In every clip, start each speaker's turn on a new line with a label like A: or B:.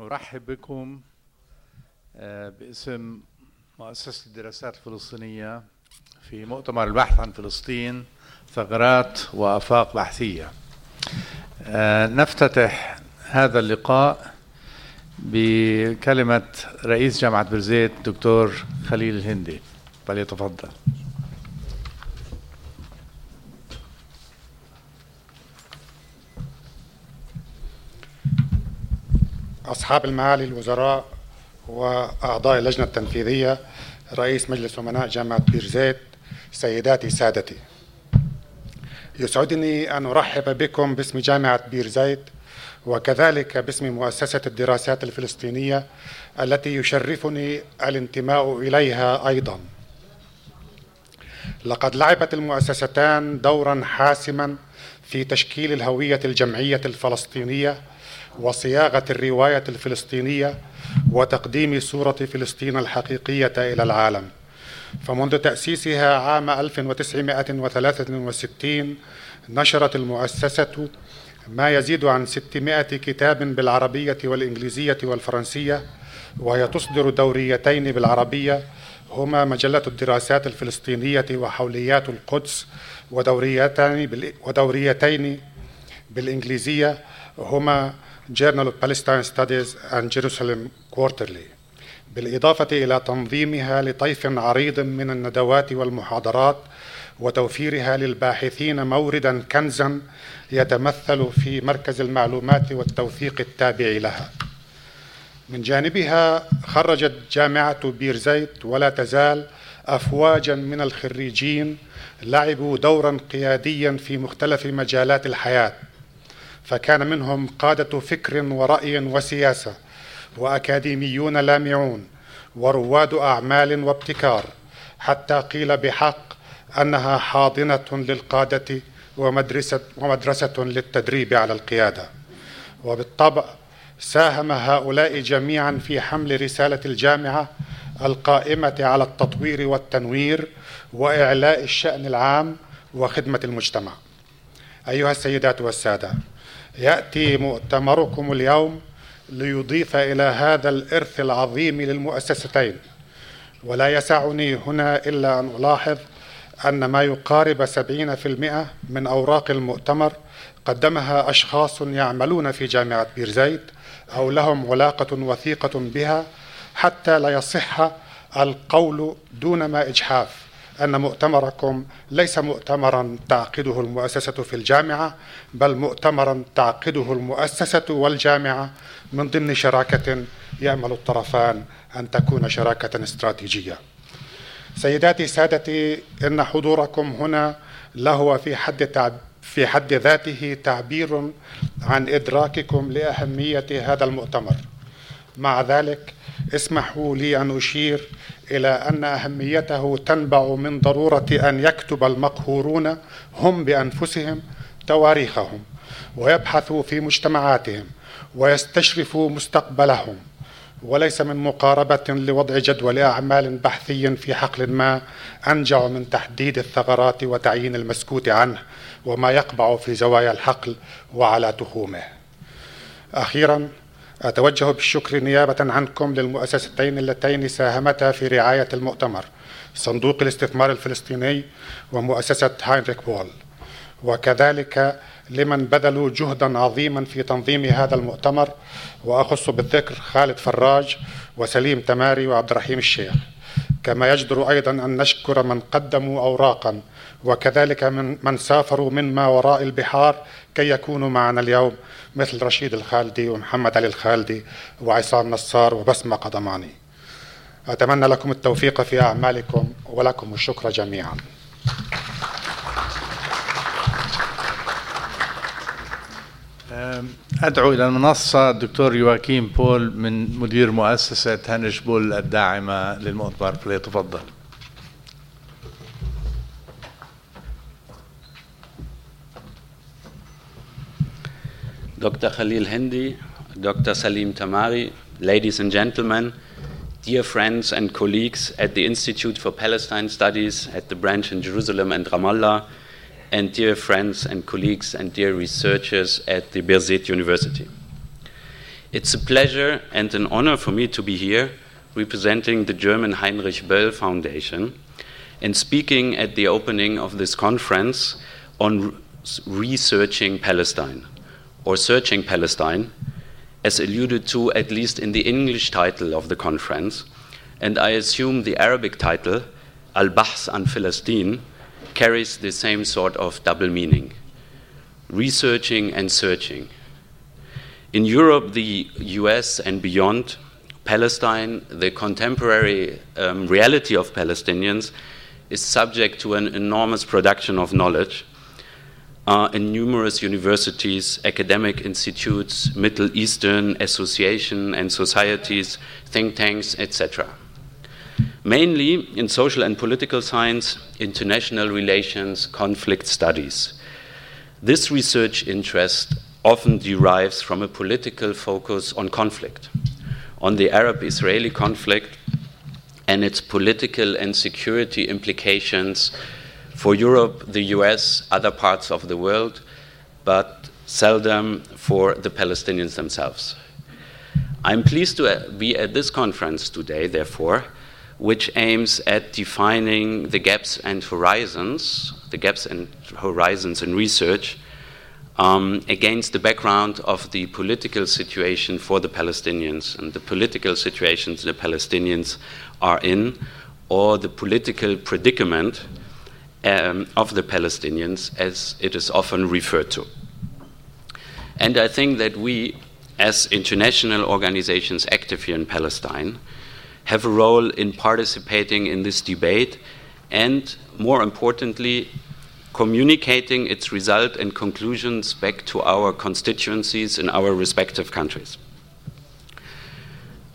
A: أرحب بكم آه، باسم مؤسسة الدراسات الفلسطينية في مؤتمر البحث عن فلسطين ثغرات وآفاق بحثية. آه، نفتتح هذا اللقاء بكلمة رئيس جامعة برزيت دكتور خليل الهندي. فليتفضل.
B: أصحاب المعالي الوزراء وأعضاء اللجنة التنفيذية رئيس مجلس أمناء جامعة بيرزيت سيداتي سادتي. يسعدني أن أرحب بكم باسم جامعة بيرزيت وكذلك باسم مؤسسة الدراسات الفلسطينية التي يشرفني الانتماء إليها أيضا. لقد لعبت المؤسستان دورا حاسما في تشكيل الهوية الجمعية الفلسطينية وصياغة الرواية الفلسطينية وتقديم صوره فلسطين الحقيقية إلى العالم. فمنذ تأسيسها عام 1963 نشرت المؤسسة ما يزيد عن 600 كتاب بالعربية والإنجليزية والفرنسية وهي تصدر دوريتين بالعربية هما مجلة الدراسات الفلسطينية وحوليات القدس ودوريتين ودوريتين بالإنجليزية هما Journal of Palestine Studies and Jerusalem Quarterly. بالإضافة إلى تنظيمها لطيف عريض من الندوات والمحاضرات وتوفيرها للباحثين موردا كنزا يتمثل في مركز المعلومات والتوثيق التابع لها. من جانبها خرجت جامعة بيرزيت ولا تزال أفواجا من الخريجين لعبوا دورا قياديا في مختلف مجالات الحياة. فكان منهم قادة فكر ورأي وسياسة وأكاديميون لامعون ورواد أعمال وابتكار حتى قيل بحق أنها حاضنة للقادة ومدرسة, ومدرسة للتدريب على القيادة. وبالطبع ساهم هؤلاء جميعا في حمل رسالة الجامعة القائمة على التطوير والتنوير وإعلاء الشأن العام وخدمة المجتمع. أيها السيدات والسادة يأتي مؤتمركم اليوم ليضيف إلى هذا الإرث العظيم للمؤسستين. ولا يسعني هنا إلا أن ألاحظ أن ما يقارب سبعين في المئة من أوراق المؤتمر قدمها أشخاص يعملون في جامعة بيرزيت أو لهم علاقة وثيقة بها حتى لا يصح القول دون ما إجحاف. أن مؤتمركم ليس مؤتمرا تعقده المؤسسة في الجامعة بل مؤتمرا تعقده المؤسسة والجامعة. من ضمن شراكة يأمل الطرفان أن تكون شراكة استراتيجية. سيداتي سادتي إن حضوركم هنا لهو في حد تعب في حد ذاته تعبير عن إدراككم لأهمية هذا المؤتمر. مع ذلك اسمحوا لي أن أشير إلى أن أهميته تنبع من ضرورة أن يكتب المقهورون هم بأنفسهم تواريخهم ويبحثوا في مجتمعاتهم ويستشرفوا مستقبلهم وليس من مقاربة لوضع جدول أعمال بحثي في حقل ما أنجع من تحديد الثغرات وتعيين المسكوت عنه وما يقبع في زوايا الحقل وعلى تخومه. أخيرا أتوجه بالشكر نيابة عنكم للمؤسستين اللتين ساهمتا في رعاية المؤتمر صندوق الاستثمار الفلسطيني ومؤسسة هاينريك بول. وكذلك لمن بذلوا جهدا عظيما في تنظيم هذا المؤتمر وأخص بالذكر خالد فراج وسليم تماري وعبد الرحيم الشيخ. كما يجدر أيضا أن نشكر من قدموا أوراقا وكذلك من, من سافروا من ما وراء البحار كي يكونوا معنا اليوم مثل رشيد الخالدي ومحمد علي الخالدي وعصام نصار وبسمة قضماني أتمنى لكم التوفيق في أعمالكم ولكم الشكر جميعا.
A: أدعو إلى المنصة الدكتور يواكيم بول من مدير مؤسسة هنش بول الداعمة للمؤتمر. فليتفضل.
C: Dr. Khalil Hindi, Dr. Salim Tamari, ladies and gentlemen, dear friends and colleagues at the Institute for Palestine Studies at the branch in Jerusalem and Ramallah, and dear friends and colleagues and dear researchers at the Birzeit University. It's a pleasure and an honor for me to be here representing the German Heinrich Böll Foundation and speaking at the opening of this conference on researching Palestine or searching Palestine, as alluded to at least in the English title of the conference, and I assume the Arabic title, Al Bahs an Palestine, carries the same sort of double meaning researching and searching. In Europe, the US, and beyond, Palestine, the contemporary um, reality of Palestinians, is subject to an enormous production of knowledge uh, in numerous universities, academic institutes, Middle Eastern associations and societies, think tanks, etc. Mainly in social and political science, international relations, conflict studies. This research interest often derives from a political focus on conflict, on the Arab Israeli conflict and its political and security implications for Europe, the US, other parts of the world, but seldom for the Palestinians themselves. I'm pleased to be at this conference today, therefore, which aims at defining the gaps and horizons, the gaps and horizons in research, um, against the background of the political situation for the Palestinians and the political situations the Palestinians are in, or the political predicament um, of the Palestinians, as it is often referred to. And I think that we, as international organizations active here in Palestine, have a role in participating in this debate and, more importantly, communicating its result and conclusions back to our constituencies in our respective countries.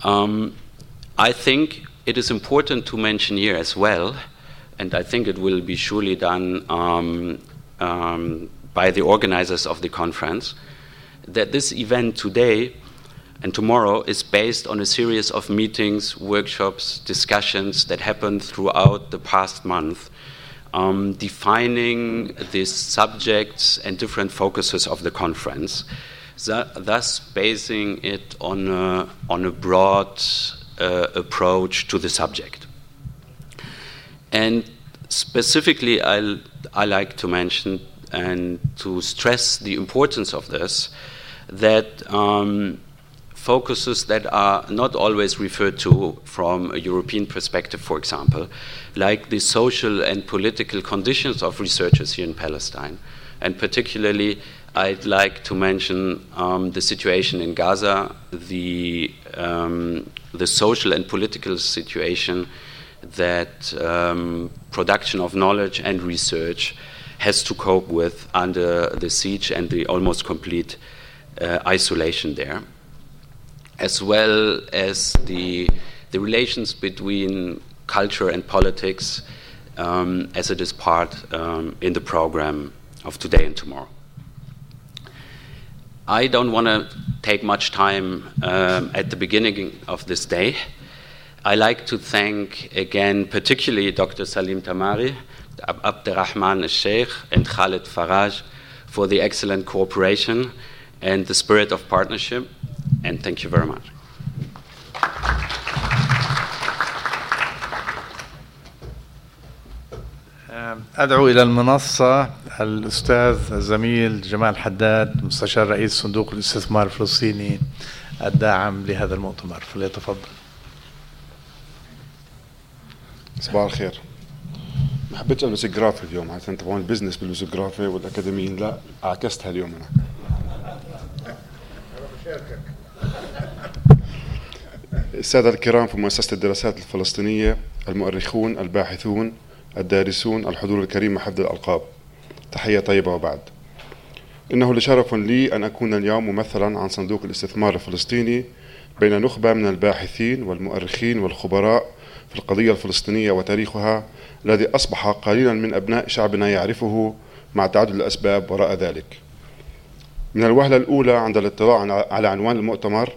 C: Um, I think it is important to mention here as well, and I think it will be surely done um, um, by the organizers of the conference, that this event today and tomorrow is based on a series of meetings, workshops, discussions that happened throughout the past month, um, defining the subjects and different focuses of the conference, thus basing it on a, on a broad uh, approach to the subject. And specifically, I, I like to mention and to stress the importance of this that um, focuses that are not always referred to from a European perspective, for example, like the social and political conditions of researchers here in Palestine. And particularly, I'd like to mention um, the situation in Gaza, the, um, the social and political situation that um, production of knowledge and research has to cope with under the siege and the almost complete uh, isolation there as well as the, the relations between culture and politics um, as it is part um, in the program of today and tomorrow. I don't want to take much time um, at the beginning of this day. I like to thank again, particularly Dr. Salim Tamari, Abderrahman al-Sheikh, and Khalid Faraj for the excellent cooperation and the spirit of partnership and thank you very much.
A: أدعو إلى المنصة الأستاذ الزميل جمال حداد مستشار رئيس صندوق الاستثمار الفلسطيني الداعم لهذا المؤتمر فليتفضل
D: صباح الخير. ما حبيتش ألبس جرافي اليوم عشان تبعون ال business بيلبسوا جرافي والاكاديميين لا عكستها اليوم أنا. السادة الكرام في مؤسسة الدراسات الفلسطينية المؤرخون الباحثون الدارسون الحضور الكريم حفظ الألقاب. تحية طيبة وبعد. إنه لشرف لي أن أكون اليوم ممثلا عن صندوق الاستثمار الفلسطيني بين نخبة من الباحثين والمؤرخين والخبراء في القضية الفلسطينية وتاريخها الذي أصبح قليلا من أبناء شعبنا يعرفه مع تعدد الأسباب وراء ذلك. من الوهلة الأولى عند الاطلاع على عنوان المؤتمر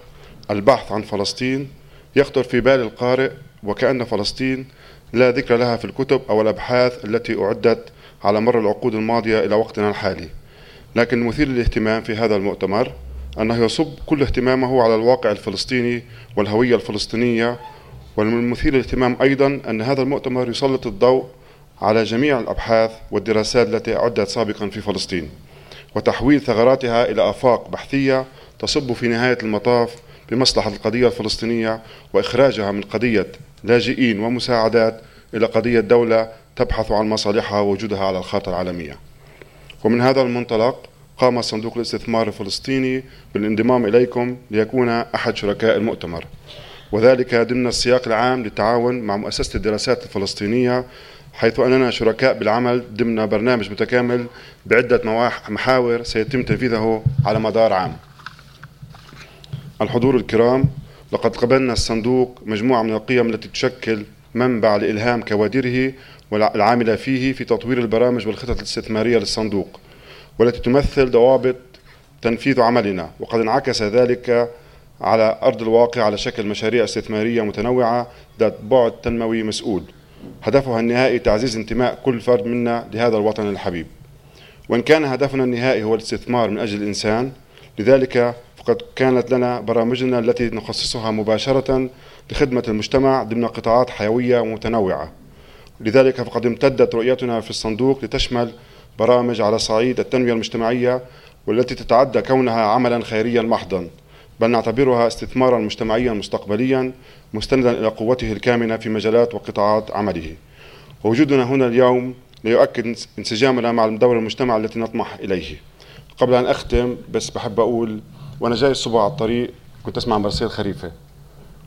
D: البحث عن فلسطين يخطر في بال القارئ وكأن فلسطين لا ذكر لها في الكتب أو الأبحاث التي أعدت على مر العقود الماضية إلى وقتنا الحالي. لكن المثير للاهتمام في هذا المؤتمر أنه يصب كل اهتمامه على الواقع الفلسطيني والهوية الفلسطينية ومن المثير للاهتمام أيضا أن هذا المؤتمر يسلط الضوء على جميع الأبحاث والدراسات التي أعدت سابقا في فلسطين وتحويل ثغراتها إلى آفاق بحثية تصب في نهاية المطاف بمصلحة القضية الفلسطينية وإخراجها من قضية لاجئين ومساعدات إلى قضية دولة تبحث عن مصالحها ووجودها على الخارطة العالمية. ومن هذا المنطلق قام صندوق الاستثمار الفلسطيني بالانضمام إليكم ليكون أحد شركاء المؤتمر. وذلك ضمن السياق العام للتعاون مع مؤسسة الدراسات الفلسطينية حيث أننا شركاء بالعمل ضمن برنامج متكامل بعدة محاور سيتم تنفيذه على مدار عام. الحضور الكرام لقد قبلنا الصندوق مجموعة من القيم التي تشكل منبع لإلهام كوادره والعاملة فيه في تطوير البرامج والخطط الاستثمارية للصندوق والتي تمثل ضوابط تنفيذ عملنا وقد انعكس ذلك على أرض الواقع على شكل مشاريع استثمارية متنوعة ذات بعد تنموي مسؤول. هدفها النهائي تعزيز انتماء كل فرد منا لهذا الوطن الحبيب. وإن كان هدفنا النهائي هو الاستثمار من أجل الإنسان لذلك فقد كانت لنا برامجنا التي نخصصها مباشرة لخدمة المجتمع ضمن قطاعات حيوية ومتنوعة. لذلك فقد امتدت رؤيتنا في الصندوق لتشمل برامج على صعيد التنمية المجتمعية والتي تتعدى كونها عملا خيريا محضا. بل نعتبرها استثمارا مجتمعيا مستقبليا مستندا إلى قوته الكامنة في مجالات وقطاعات عمله. ووجودنا هنا اليوم ليؤكد انسجامنا مع دور المجتمع التي نطمح إليه. قبل أن أختم بس بحب أقول وأنا جاي الصبح على الطريق كنت أسمع مرسيل خريفة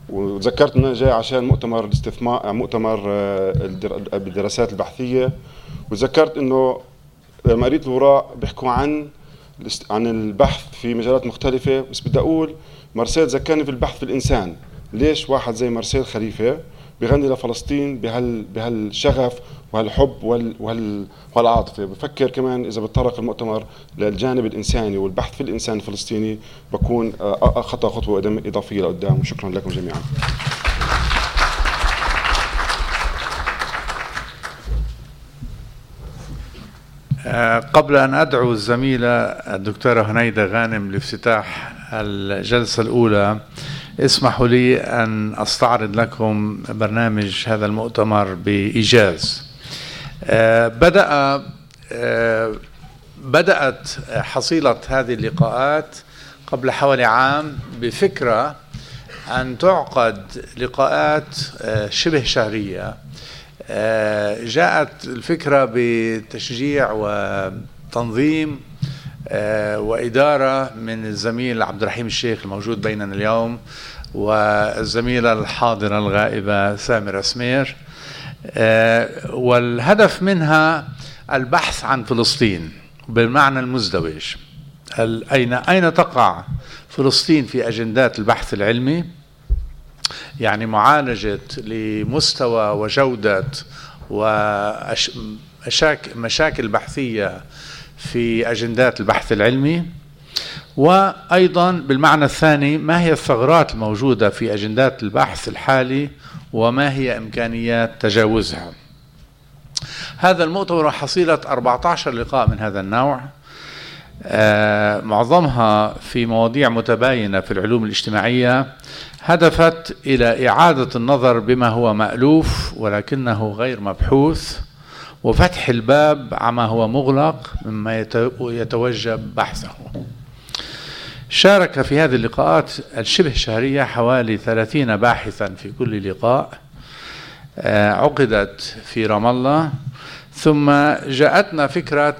D: وتذكرت إن أنا جاي عشان مؤتمر الاستثمار مؤتمر آه، الدراسات البحثية وتذكرت إنه لما قريت الوراء بيحكوا عن عن البحث في مجالات مختلفة بس بدي أقول مارسيل ذكرني في البحث في الإنسان. ليش واحد زي مارسيل خليفة بيغني لفلسطين بهال بهالشغف وهالحب وهال وهال وهالعاطفة؟ بفكر كمان إذا بتطرق المؤتمر للجانب الإنساني والبحث في الإنسان الفلسطيني بكون خطأ خطوة إضافية لقدام. وشكرا لكم جميعا.
A: قبل أن أدعو الزميلة الدكتورة هنيدة غانم لافتتاح الجلسة الأولى اسمحوا لي أن أستعرض لكم برنامج هذا المؤتمر بإيجاز. آه، بدأ آه، بدأت حصيلة هذه اللقاءات قبل حوالي عام بفكرة أن تعقد لقاءات شبه شهرية. آه، جاءت الفكرة بتشجيع وتنظيم آه، وإدارة من الزميل عبد الرحيم الشيخ الموجود بيننا اليوم والزميلة الحاضرة الغائبة سامرة سمير. آه، والهدف منها البحث عن فلسطين بالمعنى المزدوج. أين أين تقع فلسطين في أجندات البحث العلمي؟ يعني معالجة لمستوى وجودة ومشاكل بحثية في أجندات البحث العلمي وأيضا بالمعنى الثاني ما هي الثغرات الموجودة في أجندات البحث الحالي وما هي إمكانيات تجاوزها؟ هذا المؤتمر حصيلة 14 لقاء من هذا النوع. معظمها في مواضيع متباينة في العلوم الاجتماعية هدفت إلى إعادة النظر بما هو مألوف ولكنه غير مبحوث وفتح الباب عما هو مغلق مما يتوجب بحثه. شارك في هذه اللقاءات الشبه شهرية حوالي ثلاثين باحثا في كل لقاء آه، عقدت في رام الله ثم جاءتنا فكرة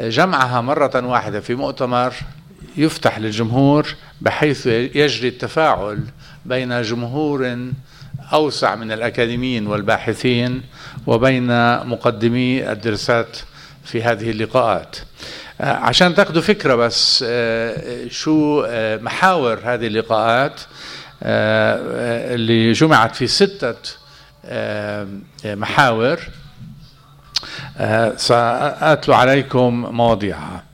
A: جمعها مرة واحدة في مؤتمر يفتح للجمهور بحيث يجري التفاعل بين جمهور أوسع من الأكاديميين والباحثين وبين مقدمي الدراسات في هذه اللقاءات. آه، عشان تاخذوا فكرة بس آه، شو آه، محاور هذه اللقاءات اللي جمعت في ستة محاور. سأتلو عليكم مواضيعها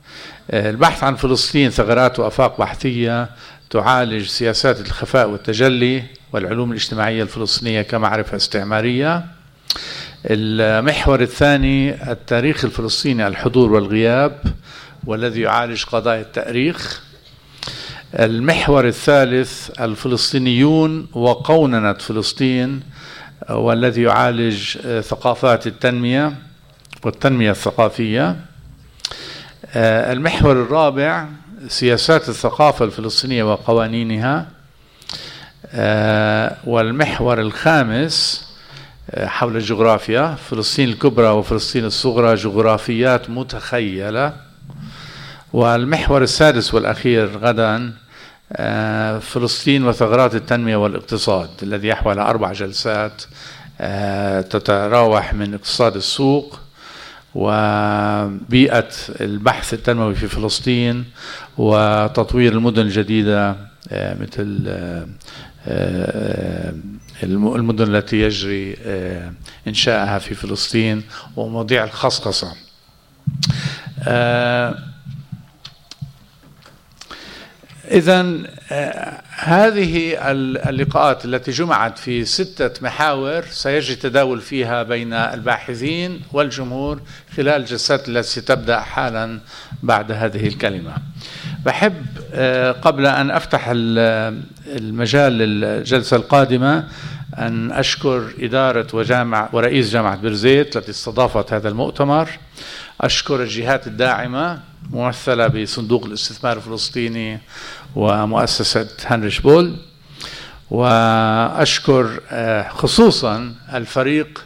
A: البحث عن فلسطين ثغرات وأفاق بحثية تعالج سياسات الخفاء والتجلي والعلوم الاجتماعية الفلسطينية كمعرفة استعمارية. المحور الثاني التاريخ الفلسطيني الحضور والغياب والذي يعالج قضايا التأريخ. المحور الثالث الفلسطينيون وقوننة فلسطين والذي يعالج ثقافات التنمية. والتنمية الثقافية. المحور الرابع سياسات الثقافة الفلسطينية وقوانينها. والمحور الخامس حول الجغرافيا. فلسطين الكبرى وفلسطين الصغرى جغرافيات متخيلة. والمحور السادس والأخير غدا آه، فلسطين وثغرات التنمية والاقتصاد الذي يحوي على أربع جلسات آه، تتراوح من اقتصاد السوق وبيئة البحث التنموي في فلسطين وتطوير المدن الجديدة آه، مثل المدن التي يجري إنشائها في فلسطين ومواضيع الخصخصة. إذا آه، هذه اللقاءات التي جمعت في ستة محاور سيجري تداول فيها بين الباحثين والجمهور خلال الجلسات التي ستبدأ حالا بعد هذه الكلمة. بحب آه، قبل أن أفتح المجال للجلسة القادمة أن أشكر إدارة وجامع ورئيس جامعة برزيت التي استضافت هذا المؤتمر. أشكر الجهات الداعمة ممثلة بصندوق الاستثمار الفلسطيني ومؤسسة هنريش بول. وأشكر آه، خصوصا الفريق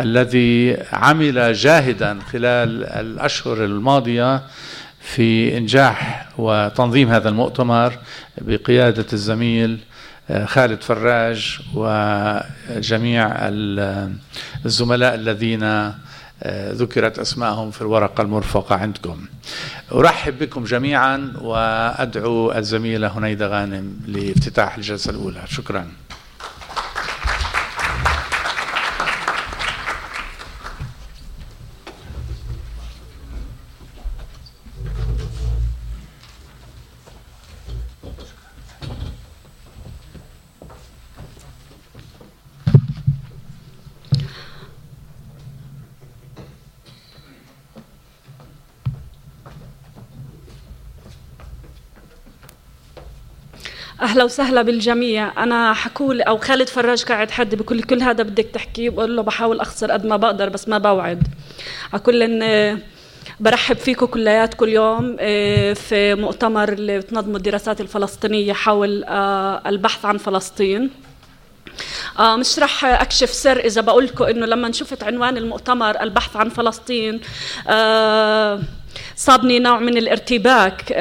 A: الذي عمل جاهدا خلال الأشهر الماضية في إنجاح وتنظيم هذا المؤتمر بقيادة الزميل آه، خالد فراج وجميع الزملاء الذين ذكرت أسماءهم في الورقة المرفقة عندكم. أرحب بكم جميعا وأدعو الزميلة هنيدة غانم لافتتاح الجلسة الأولى. شكرا.
E: أهلا وسهلا بالجميع. أنا حكول أو خالد فراج قاعد حد بكل كل هذا بدك تحكيه بقول له بحاول أخسر قد ما بقدر بس ما بوعد. على كل آه، برحب فيكم كليات كل يوم آه، في مؤتمر اللي بتنظمه الدراسات الفلسطينية حول آه، البحث عن فلسطين. آه مش رح أكشف سر إذا بقول لكم إنه لما شفت عنوان المؤتمر البحث عن فلسطين صابني نوع من الارتباك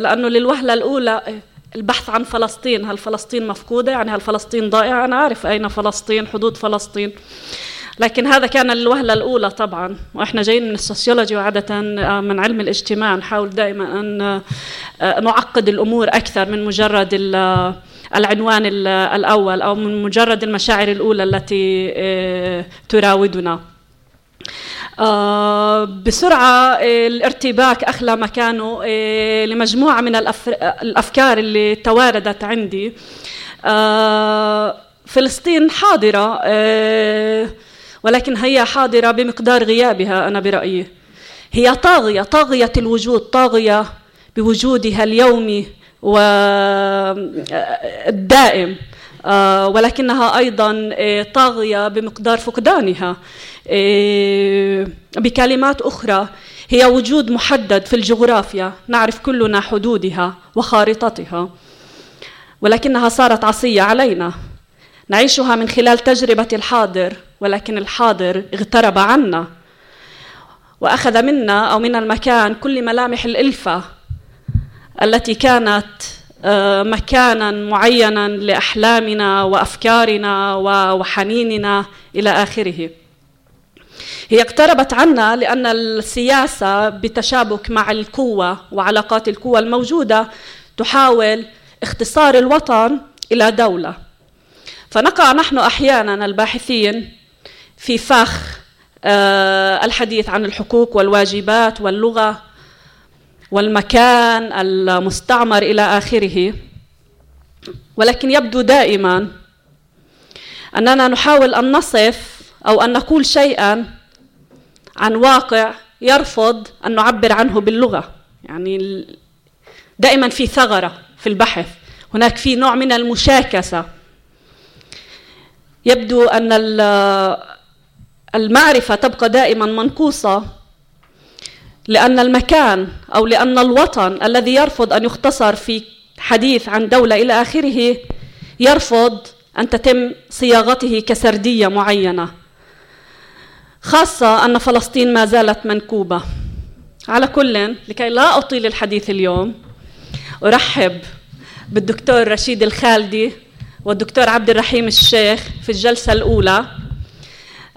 E: لأنه للوهلة الأولى البحث عن فلسطين هل فلسطين مفقودة؟ يعني هل فلسطين ضائعة؟ أنا أعرف أين فلسطين حدود فلسطين. لكن هذا كان الوهلة الأولى طبعا. وإحنا جايين من السوسيولوجي وعادة آه، من علم الاجتماع. نحاول دائما أن آه، نعقد الأمور أكثر من مجرد العنوان الأول أو من مجرد المشاعر الأولى التي آه، تراودنا. آه، بسرعة آه، الارتباك أخلى مكانه آه، لمجموعة من الأفكار اللي تواردت عندي. فلسطين حاضرة ولكن هي حاضرة بمقدار غيابها أنا برأيي. هي طاغية طاغية الوجود طاغية بوجودها اليومي والدائم ولكنها أيضا طاغية بمقدار فقدانها. إيه، بكلمات أخرى هي وجود محدد في الجغرافيا نعرف كلنا حدودها وخارطتها ولكنها صارت عصية علينا. نعيشها من خلال تجربة الحاضر ولكن الحاضر اغترب عنا وأخذ منا أو من المكان كل ملامح الإلفة التي كانت آه، مكانا معينا لأحلامنا وأفكارنا وحنيننا إلى آخره. هي اقتربت عنا لأن السياسة بتشابك مع القوة وعلاقات القوة الموجودة تحاول اختصار الوطن إلى دولة. فنقع نحن أحيانا الباحثين في فخ آه، الحديث عن الحقوق والواجبات واللغة والمكان المستعمر إلى آخره. ولكن يبدو دائما أننا نحاول أن نصف أو أن نقول شيئا عن واقع يرفض أن نعبر عنه باللغة. يعني دائما في ثغرة في البحث. هناك في نوع من المشاكسة. يبدو أن المعرفة تبقى دائما منقوصة. لأن المكان أو لأن الوطن الذي يرفض أن يختصر في حديث عن دولة إلى آخره يرفض أن تتم صياغته كسردية معينة خاصة أن فلسطين ما زالت منكوبة. على كل لكي لا أطيل الحديث اليوم أرحب بالدكتور رشيد الخالدي والدكتور عبد الرحيم الشيخ في الجلسة الأولى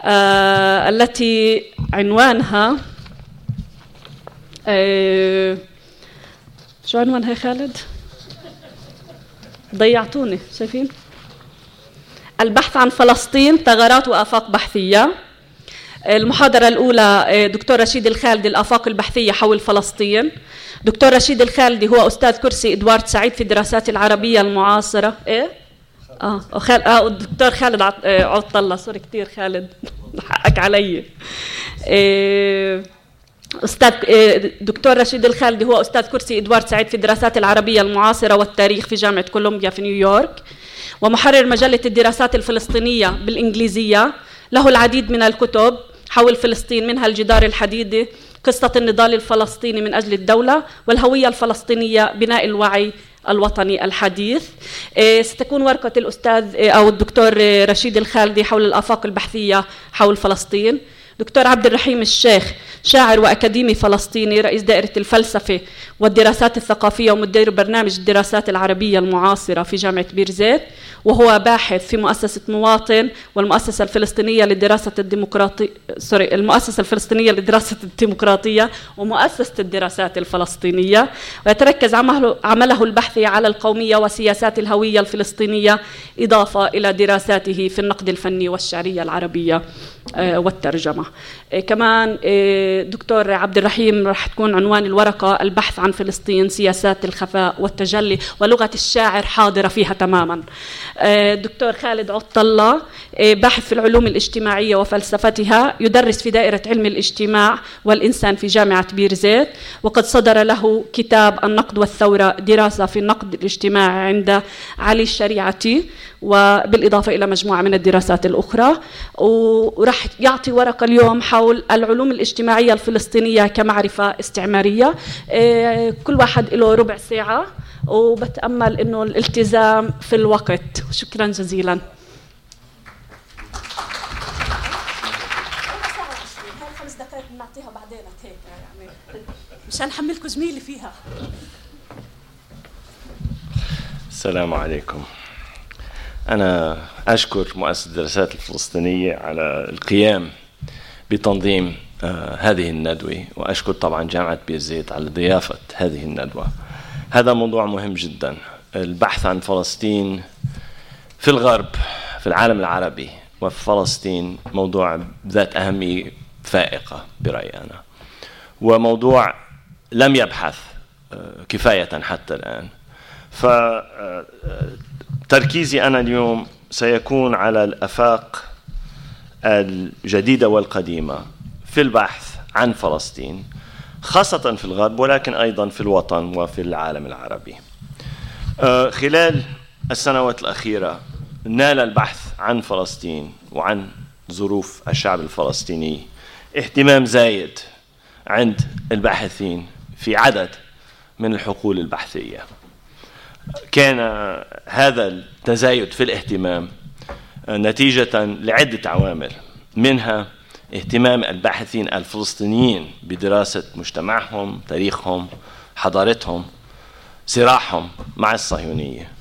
E: آه التي عنوانها آه شو عنوانها خالد؟ ضيعتوني شايفين؟ البحث عن فلسطين ثغرات وآفاق بحثية المحاضرة الأولى آه، دكتور رشيد الخالدي الآفاق البحثية حول فلسطين دكتور رشيد الخالدي هو أستاذ كرسي إدوارد سعيد في الدراسات العربية المعاصرة إيه؟ آه وخال... آه الدكتور خالد عط... آه عط الله سوري كثير خالد حقك علي إيه... أستاذ آه، دكتور رشيد الخالدي هو أستاذ كرسي ادوارد سعيد في الدراسات العربية المعاصرة والتاريخ في جامعة كولومبيا في نيويورك ومحرر مجلة الدراسات الفلسطينية بالإنجليزية. له العديد من الكتب حول فلسطين منها الجدار الحديدي قصة النضال الفلسطيني من أجل الدولة والهوية الفلسطينية بناء الوعي الوطني الحديث. إيه، ستكون ورقة الأستاذ إيه، أو الدكتور رشيد الخالدي حول الآفاق البحثية حول فلسطين. دكتور عبد الرحيم الشيخ شاعر وأكاديمي فلسطيني رئيس دائرة الفلسفة والدراسات الثقافية ومدير برنامج الدراسات العربية المعاصرة في جامعة بيرزيت. وهو باحث في مؤسسة مواطن والمؤسسة الفلسطينية لدراسة الديمقراطية سوري المؤسسة الفلسطينية لدراسة الديمقراطية ومؤسسة الدراسات الفلسطينية. ويتركز عمله, عمله البحثي على القومية وسياسات الهوية الفلسطينية إضافة إلى دراساته في النقد الفني والشعرية العربية آه، والترجمة. آه، كمان آه، دكتور عبد الرحيم راح تكون عنوان الورقة البحث عن فلسطين سياسات الخفاء والتجلي ولغة الشاعر حاضرة فيها تماما. دكتور خالد عط الله باحث في العلوم الاجتماعية وفلسفتها يدرس في دائرة علم الاجتماع والإنسان في جامعة بيرزيت وقد صدر له كتاب النقد والثورة دراسة في النقد الاجتماعي عند علي الشريعتي وبالإضافة إلى مجموعة من الدراسات الأخرى. وراح يعطي ورقة اليوم حول العلوم الاجتماعية الفلسطينية كمعرفة استعمارية. إيه، كل واحد له ربع ساعة. وبتأمل أنه الالتزام في الوقت. شكرا جزيلا. مشان نحملكم زميلي فيها.
F: السلام عليكم. أنا أشكر مؤسسة الدراسات الفلسطينية على القيام بتنظيم آه، هذه الندوة وأشكر طبعا جامعة بيزيت على ضيافة هذه الندوة. هذا موضوع مهم جدا. البحث عن فلسطين في الغرب في العالم العربي وفي فلسطين موضوع ذات أهمية فائقة برأيي أنا. وموضوع لم يبحث آه، كفاية حتى الآن. ف آه، أنا اليوم سيكون على الآفاق الجديدة والقديمة في البحث عن فلسطين. خاصة في الغرب ولكن أيضا في الوطن وفي العالم العربي. آه، خلال السنوات الأخيرة نال البحث عن فلسطين وعن ظروف الشعب الفلسطيني اهتمام زايد عند الباحثين في عدد من الحقول البحثية. كان هذا التزايد في الاهتمام نتيجة لعدة عوامل منها اهتمام الباحثين الفلسطينيين بدراسة مجتمعهم تاريخهم حضارتهم صراعهم مع الصهيونية.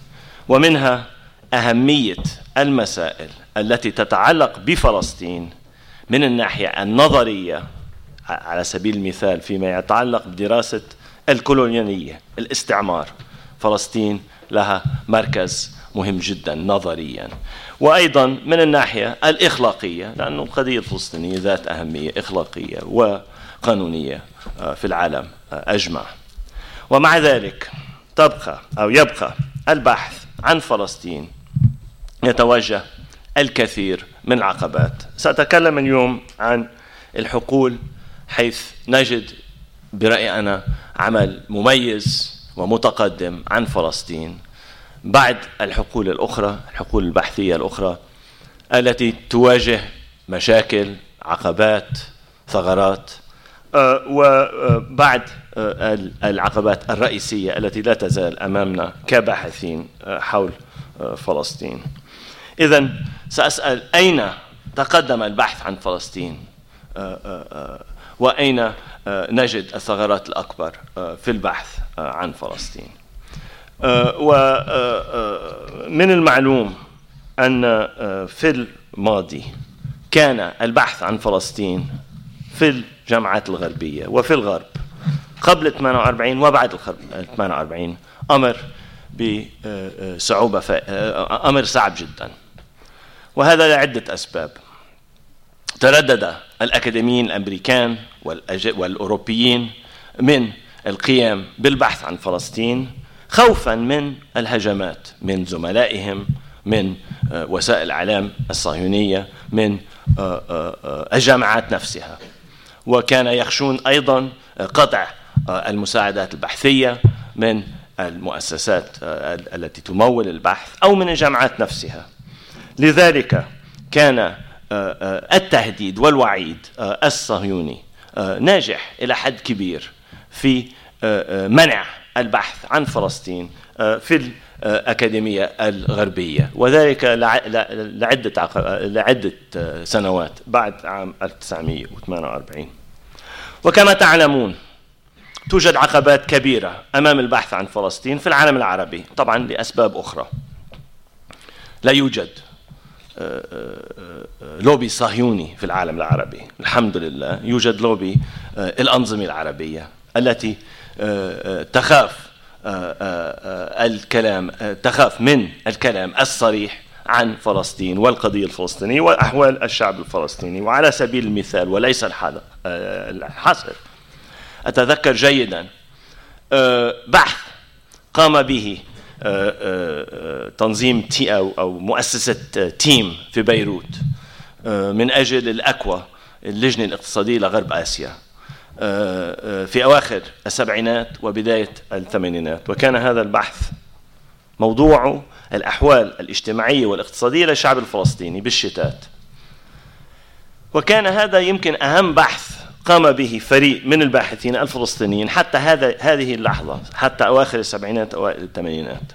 F: ومنها أهمية المسائل التي تتعلق بفلسطين من الناحية النظرية على سبيل المثال فيما يتعلق بدراسة الكولونيالية الاستعمار. فلسطين لها مركز مهم جدا نظريا. وأيضا من الناحية الإخلاقية لأن القضية الفلسطينية ذات أهمية إخلاقية وقانونية آه، في العالم آه، أجمع. ومع ذلك تبقى أو يبقى البحث عن فلسطين يتوجه الكثير من العقبات. سأتكلم اليوم عن الحقول حيث نجد برأيي أنا عمل مميز ومتقدم عن فلسطين. بعد الحقول الأخرى الحقول البحثية الأخرى التي تواجه مشاكل عقبات ثغرات آه، وبعد آه، العقبات الرئيسية التي لا تزال أمامنا كباحثين آه، حول فلسطين. إذا سأسأل أين تقدم البحث عن فلسطين؟ وأين نجد الثغرات الأكبر في البحث عن فلسطين؟ ومن المعلوم أن في الماضي كان البحث عن فلسطين في الجامعات الغربية وفي الغرب قبل 48 وبعد 48 أمر بصعوبة أمر صعب جدا. وهذا لعدة أسباب. تردد الأكاديميين الأمريكان والأوروبيين من القيام بالبحث عن فلسطين خوفا من الهجمات من زملائهم من وسائل الإعلام الصهيونية من الجامعات نفسها. وكان يخشون أيضا قطع المساعدات البحثية من المؤسسات التي تمول البحث أو من الجامعات نفسها. لذلك كان التهديد والوعيد الصهيوني ناجح إلى حد كبير في منع البحث عن فلسطين في الأكاديمية الغربية. وذلك لعدة لعدة سنوات بعد عام 1948 وكما تعلمون توجد عقبات كبيرة أمام البحث عن فلسطين في العالم العربي طبعا لأسباب أخرى. لا يوجد لوبي صهيوني في العالم العربي الحمد لله. يوجد لوبي الأنظمة العربية التي تخاف آه، آه، آه، الكلام تخاف من الكلام الصريح عن فلسطين والقضية الفلسطينية وأحوال الشعب الفلسطيني. وعلى سبيل المثال وليس الحصر أتذكر جيدا بحث قام به تنظيم تي أو, أو مؤسسة تيم في بيروت من أجل الأكوا اللجنة الاقتصادية لغرب آسيا. في أواخر السبعينات وبداية الثمانينات. وكان هذا البحث موضوعه الأحوال الاجتماعية والاقتصادية للشعب الفلسطيني بالشتات. وكان هذا يمكن أهم بحث قام به فريق من الباحثين الفلسطينيين حتى هذا هذه اللحظة حتى أواخر السبعينات أوائل الثمانينات.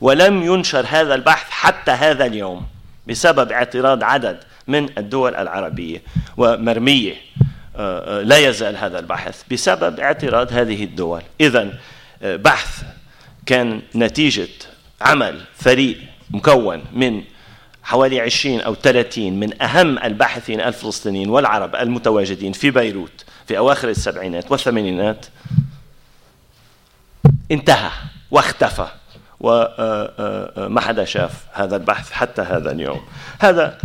F: ولم ينشر هذا البحث حتى هذا اليوم بسبب اعتراض عدد من الدول العربية ومرمية لا يزال هذا البحث بسبب اعتراض هذه الدول. إذا بحث كان نتيجة عمل فريق مكون من حوالي 20 أو 30 من أهم الباحثين الفلسطينيين والعرب المتواجدين في بيروت في أواخر السبعينات والثمانينات. انتهى واختفى وما حدا شاف هذا البحث حتى هذا اليوم. هذا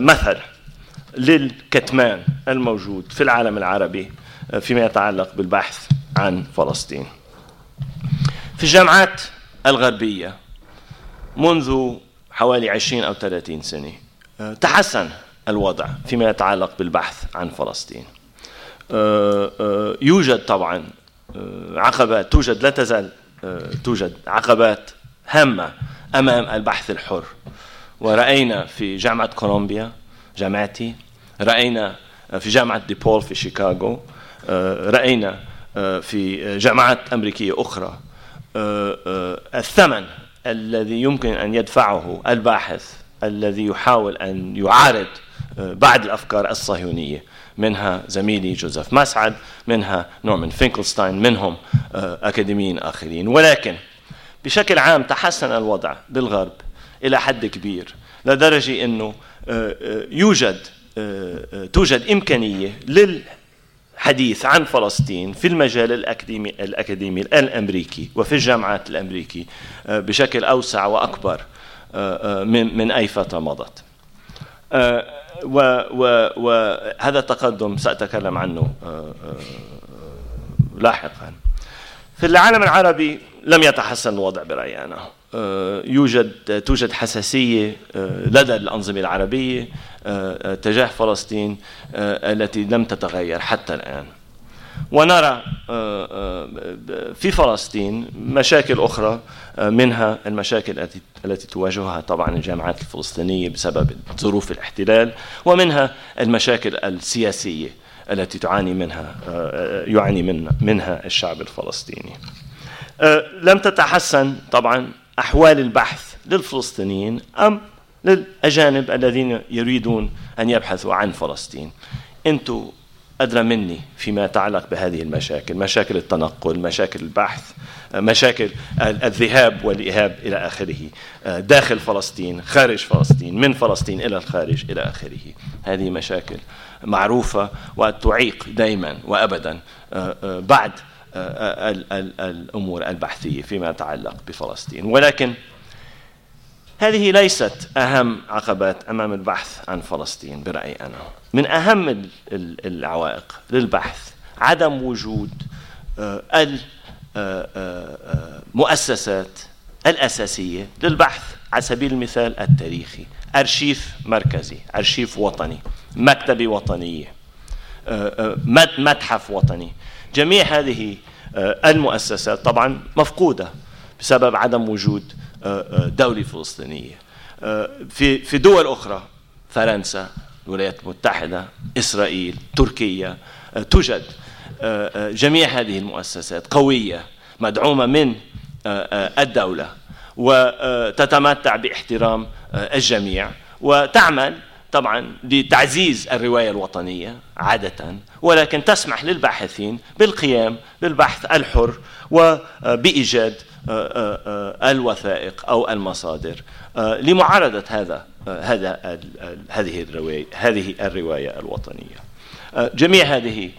F: مثل للكتمان الموجود في العالم العربي آه، فيما يتعلق بالبحث عن فلسطين. في الجامعات الغربية منذ حوالي 20 أو 30 سنة آه، تحسن الوضع فيما يتعلق بالبحث عن فلسطين. آه، يوجد طبعا عقبات توجد لا تزال توجد عقبات هامة أمام البحث الحر. ورأينا في جامعة كولومبيا جامعتي. رأينا في جامعة ديبول في شيكاغو آه، رأينا آه، في جامعات أمريكية أخرى آه، الثمن الذي يمكن أن يدفعه الباحث الذي يحاول أن يعارض بعض الأفكار الصهيونية. منها زميلي جوزيف مسعد منها نورمان فينكلستاين منهم أكاديميين آخرين. ولكن بشكل عام تحسن الوضع بالغرب إلى حد كبير. لدرجة أنه يوجد توجد إمكانية للحديث عن فلسطين في المجال الأكاديمي, الأكاديمي الأمريكي وفي الجامعات الأمريكي آه، بشكل أوسع وأكبر آه، آه، من من أي فترة مضت. وهذا التقدم سأتكلم عنه لاحقا. في العالم العربي لم يتحسن الوضع برأيي أنا آه، يوجد توجد حساسية آه، لدى الأنظمة العربية آه، تجاه فلسطين التي لم تتغير حتى الآن ونرى في فلسطين مشاكل أخرى منها المشاكل التي تواجهها طبعا الجامعات الفلسطينية بسبب ظروف الاحتلال ومنها المشاكل السياسية التي تعاني منها يعاني من منها الشعب الفلسطيني. لم تتحسن طبعا أحوال البحث للفلسطينيين أم للأجانب الذين يريدون أن يبحثوا عن فلسطين؟ أنتم أدرى مني فيما يتعلق بهذه المشاكل مشاكل التنقل مشاكل البحث مشاكل الذهاب والإيهاب إلى آخره داخل فلسطين خارج فلسطين من فلسطين إلى الخارج إلى آخره. هذه مشاكل معروفة وتعيق دائما وأبدا بعد الأمور البحثية فيما يتعلق بفلسطين. ولكن هذه ليست أهم عقبات أمام البحث عن فلسطين برأيي أنا. من أهم العوائق للبحث عدم وجود المؤسسات الأساسية للبحث على سبيل المثال التاريخي أرشيف مركزي أرشيف وطني مكتبة وطنية متحف وطني. جميع هذه المؤسسات طبعا مفقودة بسبب عدم وجود دولة فلسطينية. في في دول أخرى فرنسا الولايات المتحدة إسرائيل تركيا توجد جميع هذه المؤسسات قوية مدعومة من الدولة وتتمتع باحترام الجميع وتعمل طبعا لتعزيز الرواية الوطنية. عادة ولكن تسمح للباحثين بالقيام بالبحث الحر وبإيجاد الوثائق أو المصادر. لمعارضة هذا هذا هذه الرواية هذه الرواية الوطنية. جميع هذه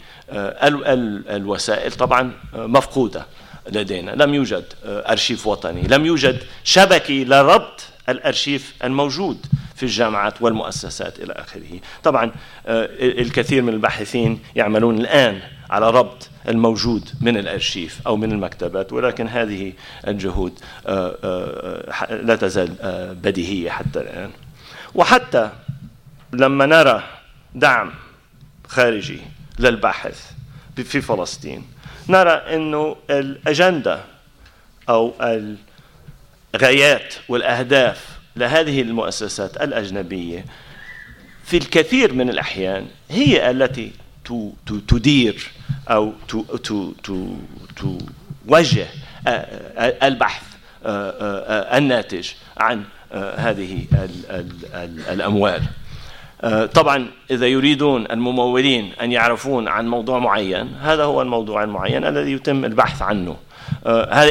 F: الوسائل طبعا مفقودة لدينا. لم يوجد أرشيف وطني. لم يوجد شبكة لربط الأرشيف الموجود في الجامعات والمؤسسات إلى آخره. طبعا الكثير من الباحثين يعملون الآن على ربط الموجود من الأرشيف أو من المكتبات ولكن هذه الجهود لا تزال بديهية حتى الآن. وحتى لما نرى دعم خارجي للباحث في فلسطين نرى إنه الأجندة أو الغايات والأهداف لهذه المؤسسات الأجنبية في الكثير من الأحيان هي التي تدير أو توجه البحث الناتج عن هذه الأموال. طبعا إذا يريدون الممولين أن يعرفون عن موضوع معين هذا هو الموضوع المعين الذي يتم البحث عنه.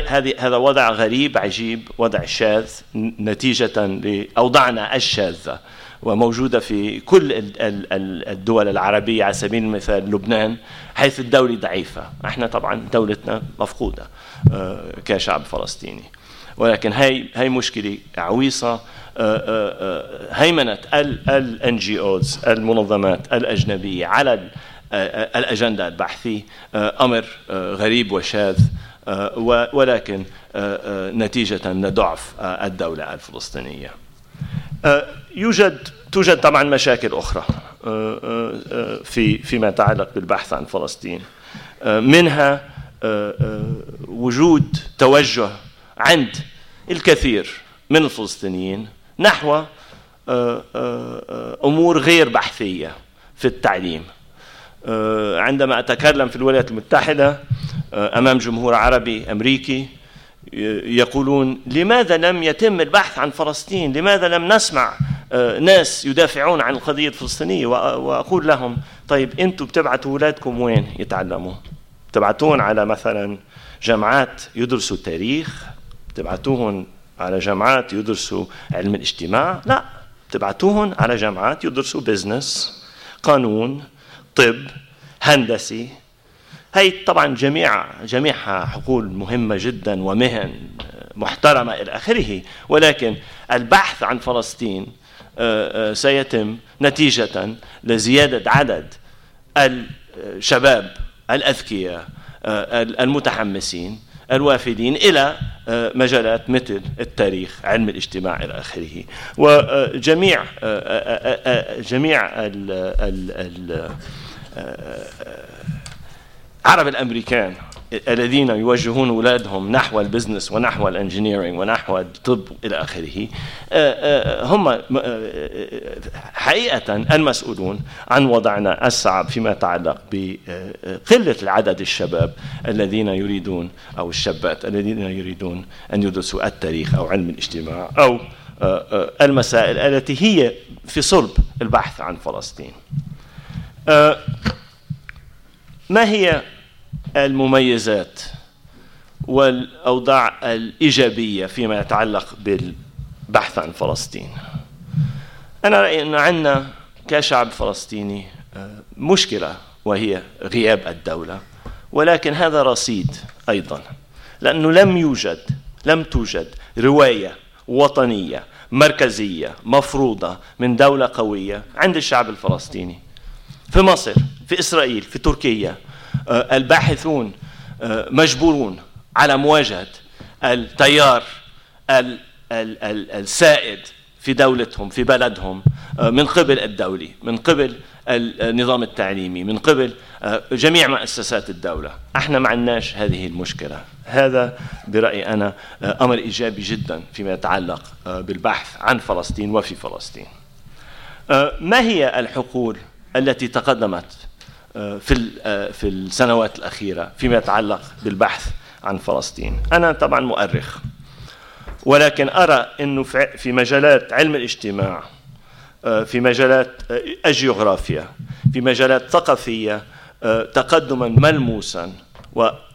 F: هذه هذا وضع غريب عجيب وضع شاذ نتيجة لاوضاعنا الشاذة وموجودة في كل الدول العربية على سبيل المثال لبنان حيث الدولة ضعيفة. إحنا طبعا دولتنا مفقودة آه، كشعب فلسطيني. ولكن هاي هاي مشكلة عويصة آه، آه، هيمنة الان جي اوز المنظمات الأجنبية على الأجندة البحثية أمر غريب وشاذ. ولكن نتيجة لضعف الدولة الفلسطينية. يوجد توجد طبعا مشاكل آه، آه، آه، في فيما يتعلق بالبحث عن فلسطين. منها وجود توجه عند الكثير من الفلسطينيين نحو أمور غير بحثية في التعليم. عندما أتكلم في الولايات المتحدة أمام جمهور عربي أمريكي يقولون لماذا لم يتم البحث عن فلسطين؟ لماذا لم نسمع آه، ناس يدافعون عن القضية الفلسطينية؟ وأقول لهم طيب أنتم بتبعتوا أولادكم وين؟ يتعلموا. تبعتون على مثلا جامعات يدرسوا تاريخ تبعتوهم على جامعات يدرسوا علم الاجتماع؟ لا. تبعتوهم على جامعات يدرسوا بزنس قانون طب هندسي. هي طبعا جميع جميعها حقول مهمة جدا ومهن محترمة إلى آخره ولكن البحث عن فلسطين آه، آه، سيتم نتيجة لزيادة عدد الشباب الأذكياء آه، المتحمسين الوافدين إلى مجالات مثل التاريخ علم الاجتماع إلى آخره. وجميع جميع ال ال ال العرب الأمريكان الذين يوجهون أولادهم نحو ال business ونحو ال engineering ونحو الطب إلى آخره هم حقيقه المسؤولون عن وضعنا الصعب فيما يتعلق بقلة العدد الشباب الذين يريدون أو الشابات الذين يريدون أن يدرسوا التاريخ أو علم الاجتماع أو المسائل التي هي في صلب البحث عن فلسطين. ما هي المميزات والأوضاع الإيجابية فيما يتعلق بالبحث عن فلسطين؟ أنا رأيي أن عندنا كشعب فلسطيني مشكلة وهي غياب الدولة ولكن هذا رصيد أيضا لأنه لم يوجد لم توجد رواية وطنية مركزية مفروضة من دولة قوية عند الشعب الفلسطيني. في مصر في إسرائيل في تركيا آه، الباحثون آه، مجبورون على مواجهة التيار السائد في دولتهم في بلدهم آه، من قبل الدولي من قبل النظام التعليمي من قبل جميع مؤسسات الدولة. إحنا ما عندناش هذه المشكلة. هذا برأيي أنا أمر إيجابي جدا فيما يتعلق بالبحث عن فلسطين وفي فلسطين. ما هي الحقول التي تقدمت آه، في آه، في السنوات الاخيره فيما يتعلق بالبحث عن فلسطين أنا طبعا مؤرخ ولكن ارى انه في مجالات علم الاجتماع آه، في مجالات الجغرافيا في مجالات ثقافيه تقدما ملموسا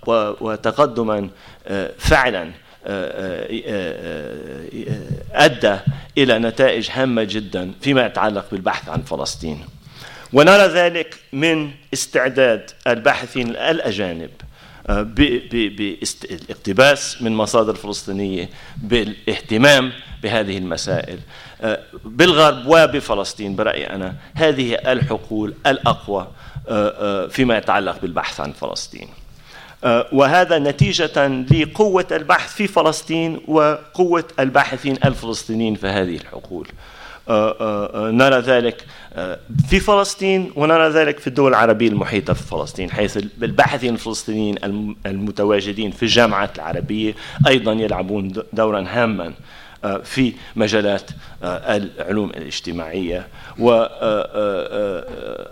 F: وتقدما فعلا ادى إلى نتائج هامه جدا فيما يتعلق بالبحث عن فلسطين ونرى ذلك من استعداد الباحثين الأجانب آه، بالاقتباس من مصادر فلسطينية بالاهتمام بهذه المسائل. آه، بالغرب وبفلسطين برأيي أنا هذه الحقول الأقوى آه، فيما يتعلق بالبحث عن فلسطين. وهذا نتيجة لقوة البحث في فلسطين وقوة الباحثين الفلسطينيين في هذه الحقول. نرى ذلك في فلسطين ونرى ذلك في الدول العربية المحيطة في فلسطين حيث الباحثين الفلسطينيين المتواجدين في الجامعات العربية أيضا يلعبون دورا هاما في مجالات العلوم الاجتماعية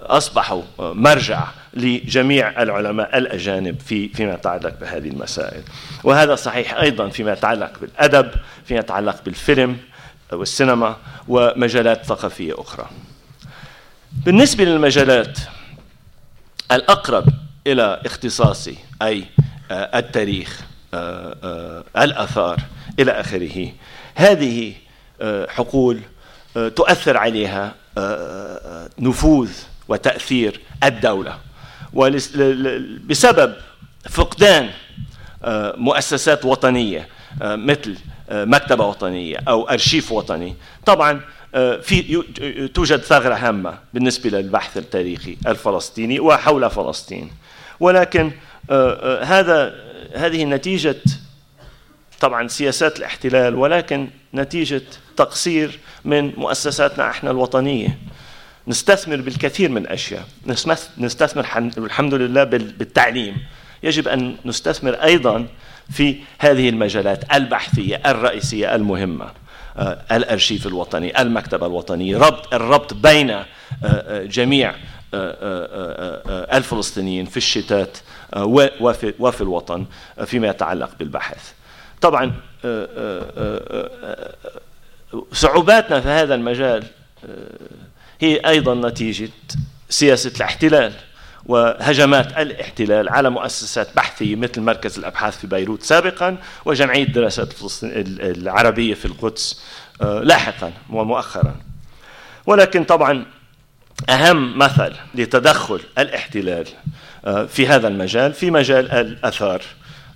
F: وأصبحوا مرجع لجميع العلماء الأجانب في فيما يتعلق بهذه المسائل. وهذا صحيح أيضا فيما يتعلق بالأدب فيما يتعلق بالفيلم والسينما ومجالات ثقافية أخرى. بالنسبة للمجالات الأقرب إلى اختصاصي أي آه، التاريخ آه، آه، الآثار إلى آخره هذه حقول تؤثر عليها نفوذ وتأثير الدولة. بسبب فقدان مؤسسات وطنية مثل مكتبة وطنية أو أرشيف وطني. طبعا آه، في توجد ثغرة هامة بالنسبة للبحث التاريخي الفلسطيني وحول فلسطين. ولكن آه، آه، هذا هذه نتيجة طبعا سياسات الاحتلال ولكن نتيجة تقصير من مؤسساتنا إحنا الوطنية. نستثمر بالكثير من الاشياء نستثمر الحمد لله بالتعليم. يجب أن نستثمر أيضا في هذه المجالات البحثية الرئيسية المهمة. آه، الأرشيف الوطني المكتبة الوطنية ربط الربط بين آه، آه، جميع الفلسطينيين في الشتات وفي, وفي الوطن فيما يتعلق بالبحث. طبعا صعوباتنا في هذا المجال هي أيضا نتيجة سياسة الاحتلال. وهجمات الاحتلال على مؤسسات بحثية مثل مركز الأبحاث في بيروت سابقا وجمعية الدراسات العربية في القدس آه، لاحقا ومؤخرا. ولكن طبعا أهم مثل لتدخل الاحتلال آه، في هذا المجال في مجال الأثار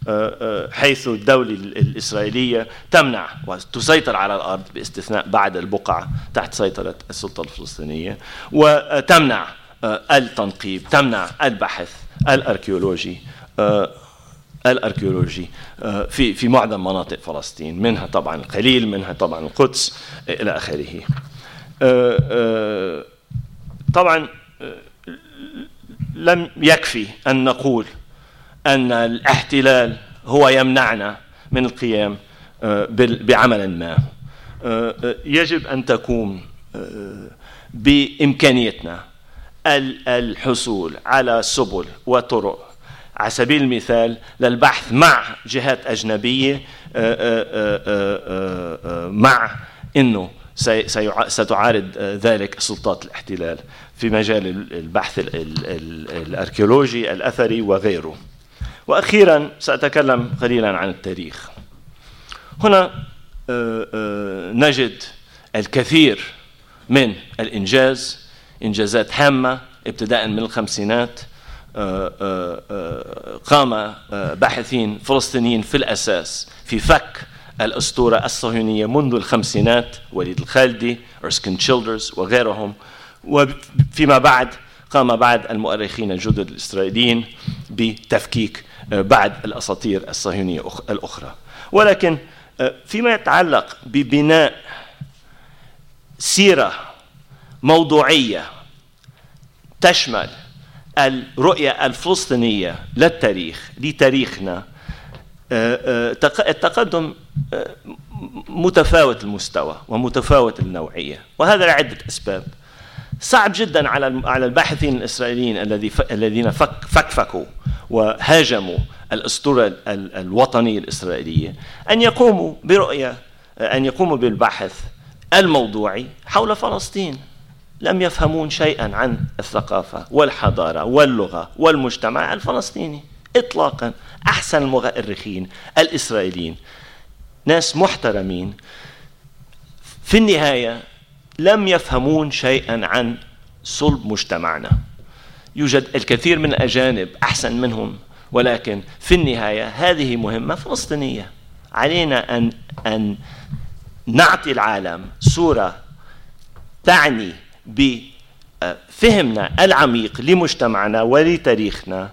F: آه، حيث الدولة الإسرائيلية تمنع وتسيطر على الأرض باستثناء بعض البقع تحت سيطرة السلطة الفلسطينية وتمنع التنقيب تمنع البحث الأركيولوجي آه، الأركيولوجي آه، في في معظم مناطق فلسطين منها طبعا القليل منها طبعا القدس إلى آخره. طبعا لم يكفي أن نقول أن الاحتلال هو يمنعنا من القيام آه، بعمل ما. آه، آه، يجب أن تكون بإمكانيتنا الحصول على سبل وطرق على سبيل المثال للبحث مع جهات أجنبية مع أنه ستعارض ذلك سلطات الاحتلال في مجال البحث الأركيولوجي الأثري وغيره. وأخيرا سأتكلم قليلا عن التاريخ. هنا آه، آه، نجد الكثير من الإنجاز إنجازات هامة ابتداء من الخمسينات آه، قام باحثين فلسطينيين في الأساس في فك الأسطورة الصهيونية منذ الخمسينات وليد الخالدي أرسكن تشيلدرز وغيرهم. وفيما بعد قام بعد المؤرخين الجدد الإسرائيليين بتفكيك آه، بعد الأساطير الصهيونية الأخرى. ولكن آه، فيما يتعلق ببناء سيرة موضوعية تشمل الرؤية الفلسطينية للتاريخ لتاريخنا. آه، التقدم متفاوت المستوى ومتفاوت النوعية وهذا لعدة أسباب. صعب جدا على على الباحثين الإسرائيليين الذي الذين فك فكفكوا وهاجموا الأسطورة الوطنية الإسرائيلية أن يقوموا برؤية أن يقوموا بالبحث الموضوعي حول فلسطين. لم يفهمون شيئا عن الثقافة والحضارة واللغة والمجتمع الفلسطيني. اطلاقا أحسن المؤرخين الإسرائيليين. ناس محترمين. في النهاية لم يفهمون شيئا عن صلب مجتمعنا. يوجد الكثير من الاجانب أحسن منهم ولكن في النهاية هذه مهمة فلسطينية. علينا ان أن نعطي العالم صورة تعني بفهمنا العميق لمجتمعنا ولتاريخنا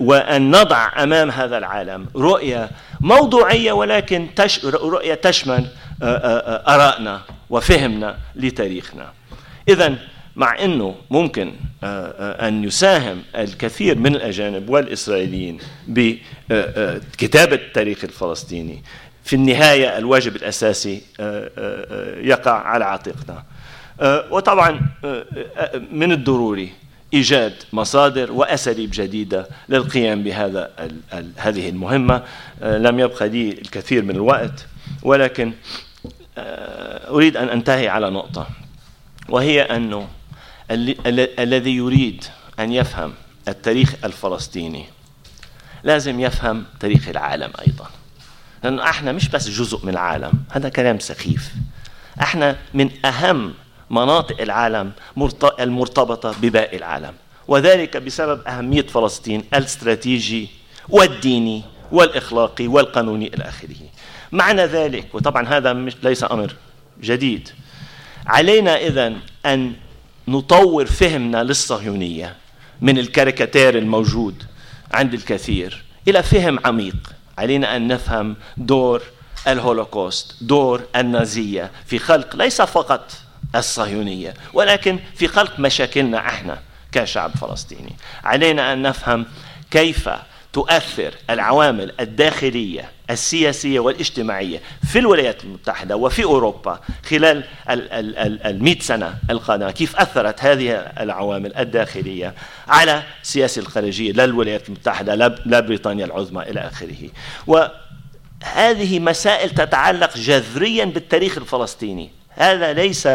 F: وأن نضع أمام هذا العالم رؤية موضوعية ولكن تش... رؤية تشمل آه، آه، آه، آرائنا وفهمنا لتاريخنا. إذا مع أنه ممكن أن يساهم الكثير من الأجانب والإسرائيليين بكتابة التاريخ الفلسطيني في النهاية الواجب الأساسي يقع على عاتقنا. وطبعا من الضروري إيجاد مصادر وأساليب جديدة للقيام بهذا هذه المهمة. آه، لم يبقى لي الكثير من الوقت ولكن آه، أريد أن أنتهي على نقطة وهي انه الذي يريد أن يفهم التاريخ الفلسطيني لازم يفهم تاريخ العالم أيضا. لأنه إحنا مش بس جزء من العالم هذا كلام سخيف. إحنا من أهم مناطق العالم المرتبطة بباقي العالم. وذلك بسبب أهمية فلسطين الاستراتيجي والديني والإخلاقي والقانوني إلى آخره. معنى ذلك وطبعا هذا مش ليس أمر جديد علينا إذا أن نطور فهمنا للصهيونية من الكاريكاتير الموجود عند الكثير إلى فهم عميق. علينا أن نفهم دور الهولوكوست دور النازية في خلق ليس فقط الصهيونية. ولكن في خلق مشاكلنا إحنا كشعب فلسطيني. علينا أن نفهم كيف تؤثر العوامل الداخلية السياسية والاجتماعية في الولايات المتحدة وفي أوروبا خلال المئة سنة القادمة. كيف أثرت هذه العوامل الداخلية على السياسة الخارجية للولايات المتحدة لبريطانيا العظمى إلى آخره. وهذه مسائل تتعلق جذريا بالتاريخ الفلسطيني. هذا ليس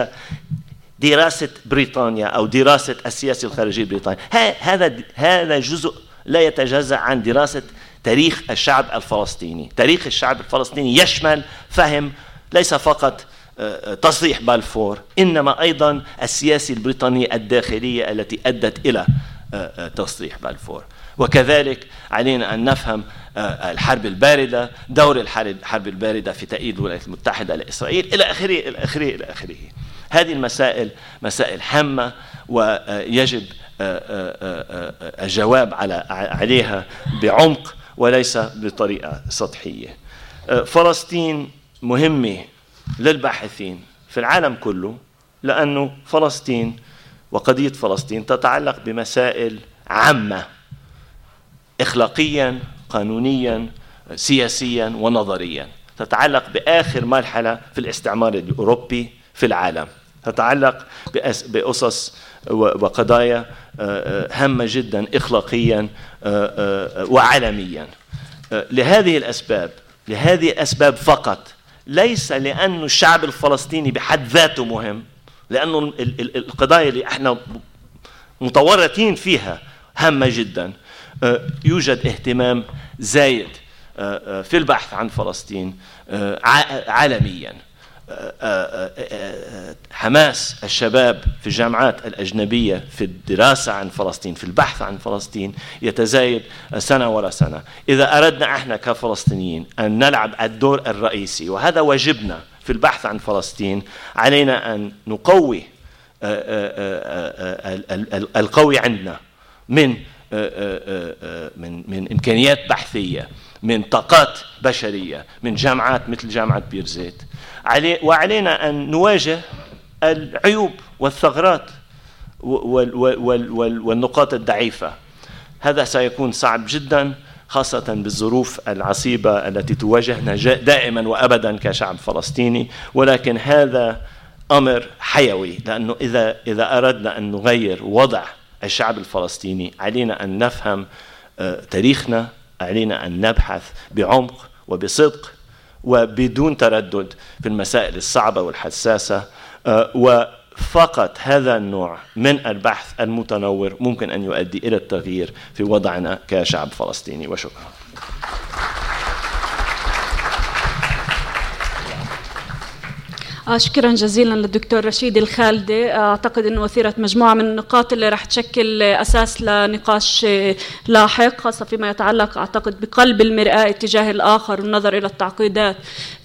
F: دراسة بريطانيا أو دراسة السياسة الخارجية بريطانيا هذا هذا جزء لا يتجزأ عن دراسة تاريخ الشعب الفلسطيني. تاريخ الشعب الفلسطيني يشمل فهم ليس فقط آه، آه، تصريح بالفور إنما أيضا السياسة البريطانية الداخلية التي أدت إلى آه، تصريح بالفور. وكذلك علينا أن نفهم آه، الحرب الباردة دور الحرب الباردة في تأييد الولايات المتحدة لإسرائيل إلى آخره إلى آخره إلى آخره. هذه المسائل مسائل هامة ويجب آه، آه، الجواب على عليها بعمق وليس بطريقة سطحية. فلسطين مهمة للباحثين في العالم كله لأنه فلسطين وقضية فلسطين تتعلق بمسائل عامة. اخلاقيا قانونيا سياسيا ونظريا. تتعلق بآخر مرحلة في الاستعمار الأوروبي في العالم. تتعلق بأسس وقضايا آه، آه، هامة جدا اخلاقيا آه، وعالميا. لهذه الأسباب لهذه الأسباب فقط ليس لأن الشعب الفلسطيني بحد ذاته مهم لأنه القضايا اللي إحنا متورطين فيها هامة جدا. يوجد اهتمام زايد في البحث عن فلسطين عالميا. حماس الشباب في الجامعات الأجنبية في الدراسة عن فلسطين في البحث عن فلسطين يتزايد سنة ورا سنة. إذا أردنا إحنا كفلسطينيين أن نلعب الدور الرئيسي وهذا واجبنا في البحث عن فلسطين علينا أن نقوي القوي عندنا من من من إمكانيات بحثية من طاقات بشرية من جامعات مثل جامعة بيرزيت. علي وعلينا أن نواجه العيوب والثغرات والنقاط الضعيفة. هذا سيكون صعب جدا خاصة بالظروف العصيبة التي تواجهنا دائما وأبدا كشعب فلسطيني. ولكن هذا أمر حيوي لأنه إذا إذا أردنا أن نغير وضع الشعب الفلسطيني علينا أن نفهم آه، تاريخنا علينا أن نبحث بعمق وبصدق وبدون تردد في المسائل الصعبة والحساسة آه، وفقط هذا النوع من البحث المتنور ممكن أن يؤدي إلى التغيير في وضعنا كشعب فلسطيني. وشكرا.
E: شكرا جزيلا للدكتور رشيد الخالدي. آه، أعتقد إنه اثيرت مجموعة من النقاط اللي راح تشكل أساس لنقاش آه، لاحق خاصة فيما يتعلق أعتقد بقلب المرآة اتجاه الآخر والنظر إلى التعقيدات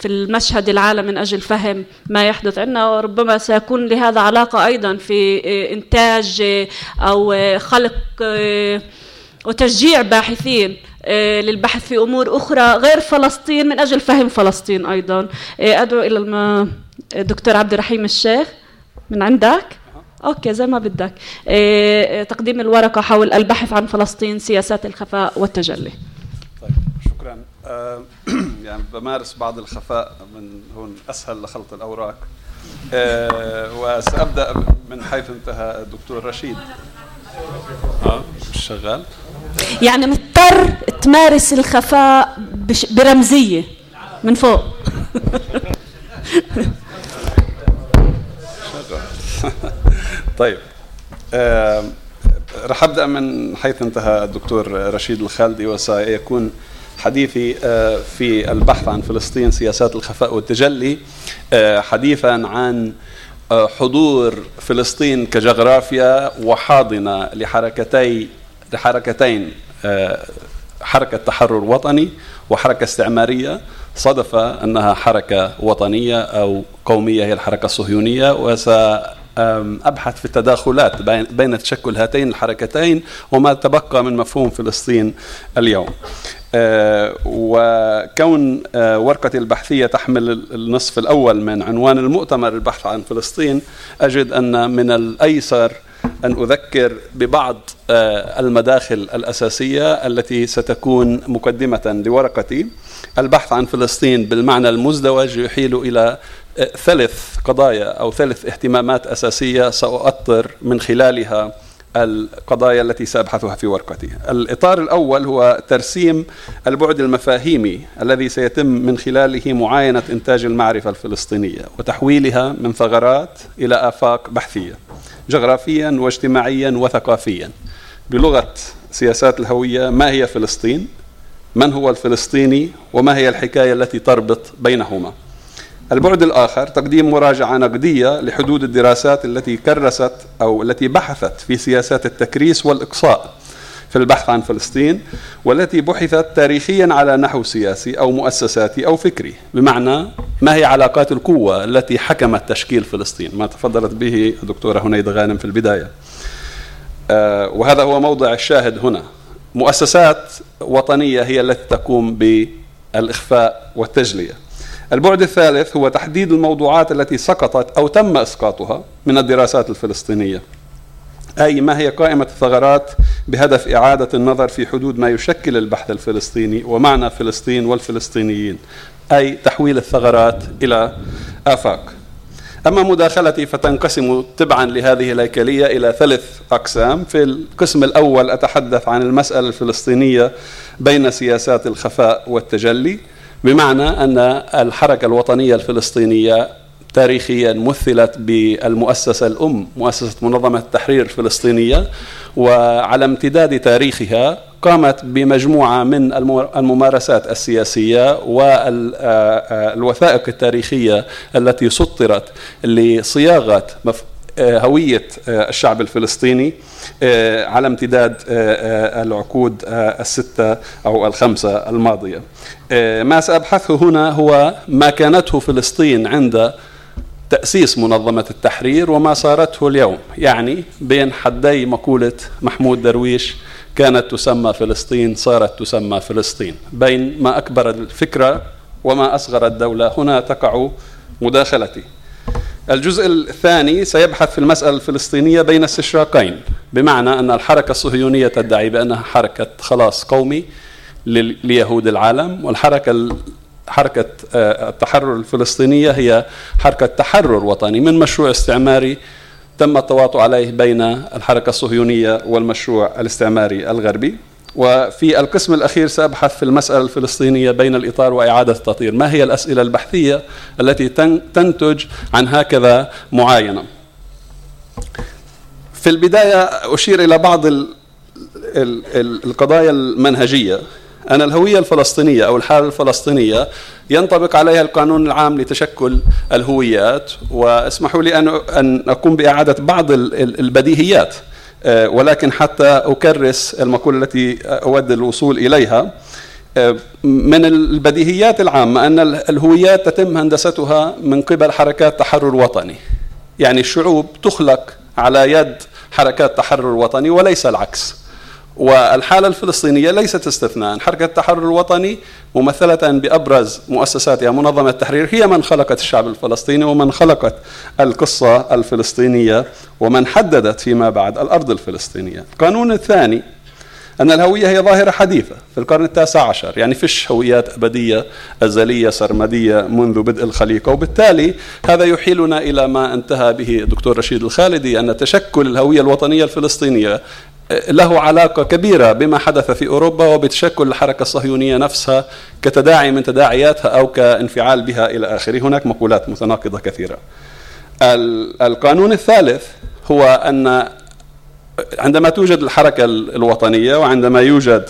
E: في المشهد العالم من أجل فهم ما يحدث عندنا. وربما سيكون لهذا علاقة أيضا في آه، إنتاج أو خلق وتشجيع باحثين للبحث في أمور أخرى غير فلسطين من أجل فهم فلسطين أيضا. أدعو إلى الم... دكتور عبد الرحيم الشيخ من عندك؟ أوكي زي ما بدك. إيه, تقديم الورقة حول البحث عن فلسطين سياسات الخفاء والتجلي.
G: طيب شكرا. آه يعني بمارس بعض الخفاء من هون أسهل لخلط الأوراق. آه وسأبدأ من حيث انتهى الدكتور رشيد. آه مش شغال.
E: يعني مضطر تمارس الخفاء برمزية من فوق.
G: طيب رح أبدأ من حيث انتهى الدكتور رشيد الخالدي وسيكون حديثي آه في البحث عن فلسطين سياسات الخفاء والتجلي آه حديثا عن آه، حضور فلسطين كجغرافيا وحاضنة لحركتي لحركتين حركة تحرر وطني وحركة استعمارية. صدف أنها حركة وطنية أو قومية هي الحركة الصهيونية وس أبحث في التداخلات بين تشكل هاتين الحركتين وما تبقى من مفهوم فلسطين اليوم. أه، وكون أه، ورقتي البحثية تحمل النصف الأول من عنوان المؤتمر البحث عن فلسطين أجد أن من الأيسر أن أذكر ببعض أه، المداخل الأساسية التي ستكون مقدمة لورقتي البحث عن فلسطين بالمعنى المزدوج يحيل إلى ثلاث قضايا أو ثلاث اهتمامات أساسية سأؤطر من خلالها القضايا التي سأبحثها في ورقتي. الإطار الأول هو ترسيم البعد المفاهيمي الذي سيتم من خلاله معاينة إنتاج المعرفة الفلسطينية وتحويلها من ثغرات إلى آفاق بحثية جغرافيا واجتماعيا وثقافيا. بلغة سياسات الهوية ما هي فلسطين؟ من هو الفلسطيني؟ وما هي الحكاية التي تربط بينهما؟ البعد الآخر تقديم مراجعة نقدية لحدود الدراسات التي كرست أو التي بحثت في سياسات التكريس والإقصاء في البحث عن فلسطين والتي بحثت تاريخيا على نحو سياسي أو مؤسساتي أو فكري. بمعنى ما هي علاقات القوة التي حكمت تشكيل فلسطين؟ ما تفضلت به الدكتورة هنيد غانم في البداية. آه، وهذا هو موضع الشاهد هنا. مؤسسات وطنية هي التي تقوم بالإخفاء والتجلية. البعد الثالث هو تحديد الموضوعات التي سقطت أو تم إسقاطها من الدراسات الفلسطينية. أي ما هي قائمة الثغرات بهدف إعادة النظر في حدود ما يشكل البحث الفلسطيني ومعنى فلسطين والفلسطينيين أي تحويل الثغرات إلى آفاق. أما مداخلتي فتنقسم تبعا لهذه الهيكلية إلى ثلاث أقسام. في القسم الأول أتحدث عن المسألة الفلسطينية بين سياسات الخفاء والتجلي. بمعنى أن الحركة الوطنية الفلسطينية تاريخيا مثلت بالمؤسسة الأم مؤسسة منظمة التحرير الفلسطينية وعلى امتداد تاريخها قامت بمجموعة من الممارسات السياسية والوثائق التاريخية التي سطرت لصياغة هوية الشعب الفلسطيني على امتداد العقود الستة أو الخمسة الماضية. ما سأبحثه هنا هو ما كانته فلسطين عند تأسيس منظمة التحرير وما صارته اليوم. يعني بين حدي مقولة محمود درويش كانت تسمى فلسطين صارت تسمى فلسطين. بين ما أكبر الفكرة وما أصغر الدولة هنا تقع مداخلتي. الجزء الثاني سيبحث في المسألة الفلسطينية بين استشراقين بمعنى أن الحركة الصهيونية تدعي بأنها حركة خلاص قومي ليهود العالم والحركة حركة آه، التحرر الفلسطينية هي حركة تحرر وطني من مشروع استعماري تم التواطؤ عليه بين الحركة الصهيونية والمشروع الاستعماري الغربي. وفي القسم الأخير سأبحث في المسألة الفلسطينية بين الإطار وإعادة التطهير ما هي الأسئلة البحثية التي تنتج عن هكذا معاينة؟ في البداية أشير إلى بعض القضايا المنهجية. أن الهوية الفلسطينية أو الحالة الفلسطينية ينطبق عليها القانون العام لتشكل الهويات. واسمحوا لي أن أقوم بإعادة بعض البديهيات. ولكن حتى أكرس المقولة التي أود الوصول إليها آه، من البديهيات العامة أن الهويات تتم هندستها من قبل حركات تحرر وطني. يعني الشعوب تخلق على يد حركات تحرر وطني وليس العكس. والحالة الفلسطينية ليست استثناء. حركة التحرر الوطني ممثلة بأبرز مؤسساتها منظمة التحرير هي من خلقت الشعب الفلسطيني ومن خلقت القصة الفلسطينية ومن حددت فيما بعد الأرض الفلسطينية. القانون الثاني أن الهوية هي ظاهرة حديثة في القرن التاسع عشر يعني فيش هويات أبدية أزلية سرمدية منذ بدء الخليقة. وبالتالي هذا يحيلنا إلى ما انتهى به الدكتور رشيد الخالدي أن تشكل الهوية الوطنية الفلسطينية له علاقة كبيرة بما حدث في أوروبا وبتشكل الحركة الصهيونية نفسها كتداعي من تداعياتها أو كانفعال بها إلى آخره. هناك مقولات متناقضة كثيرة. القانون الثالث هو أن عندما توجد الحركة الوطنية وعندما يوجد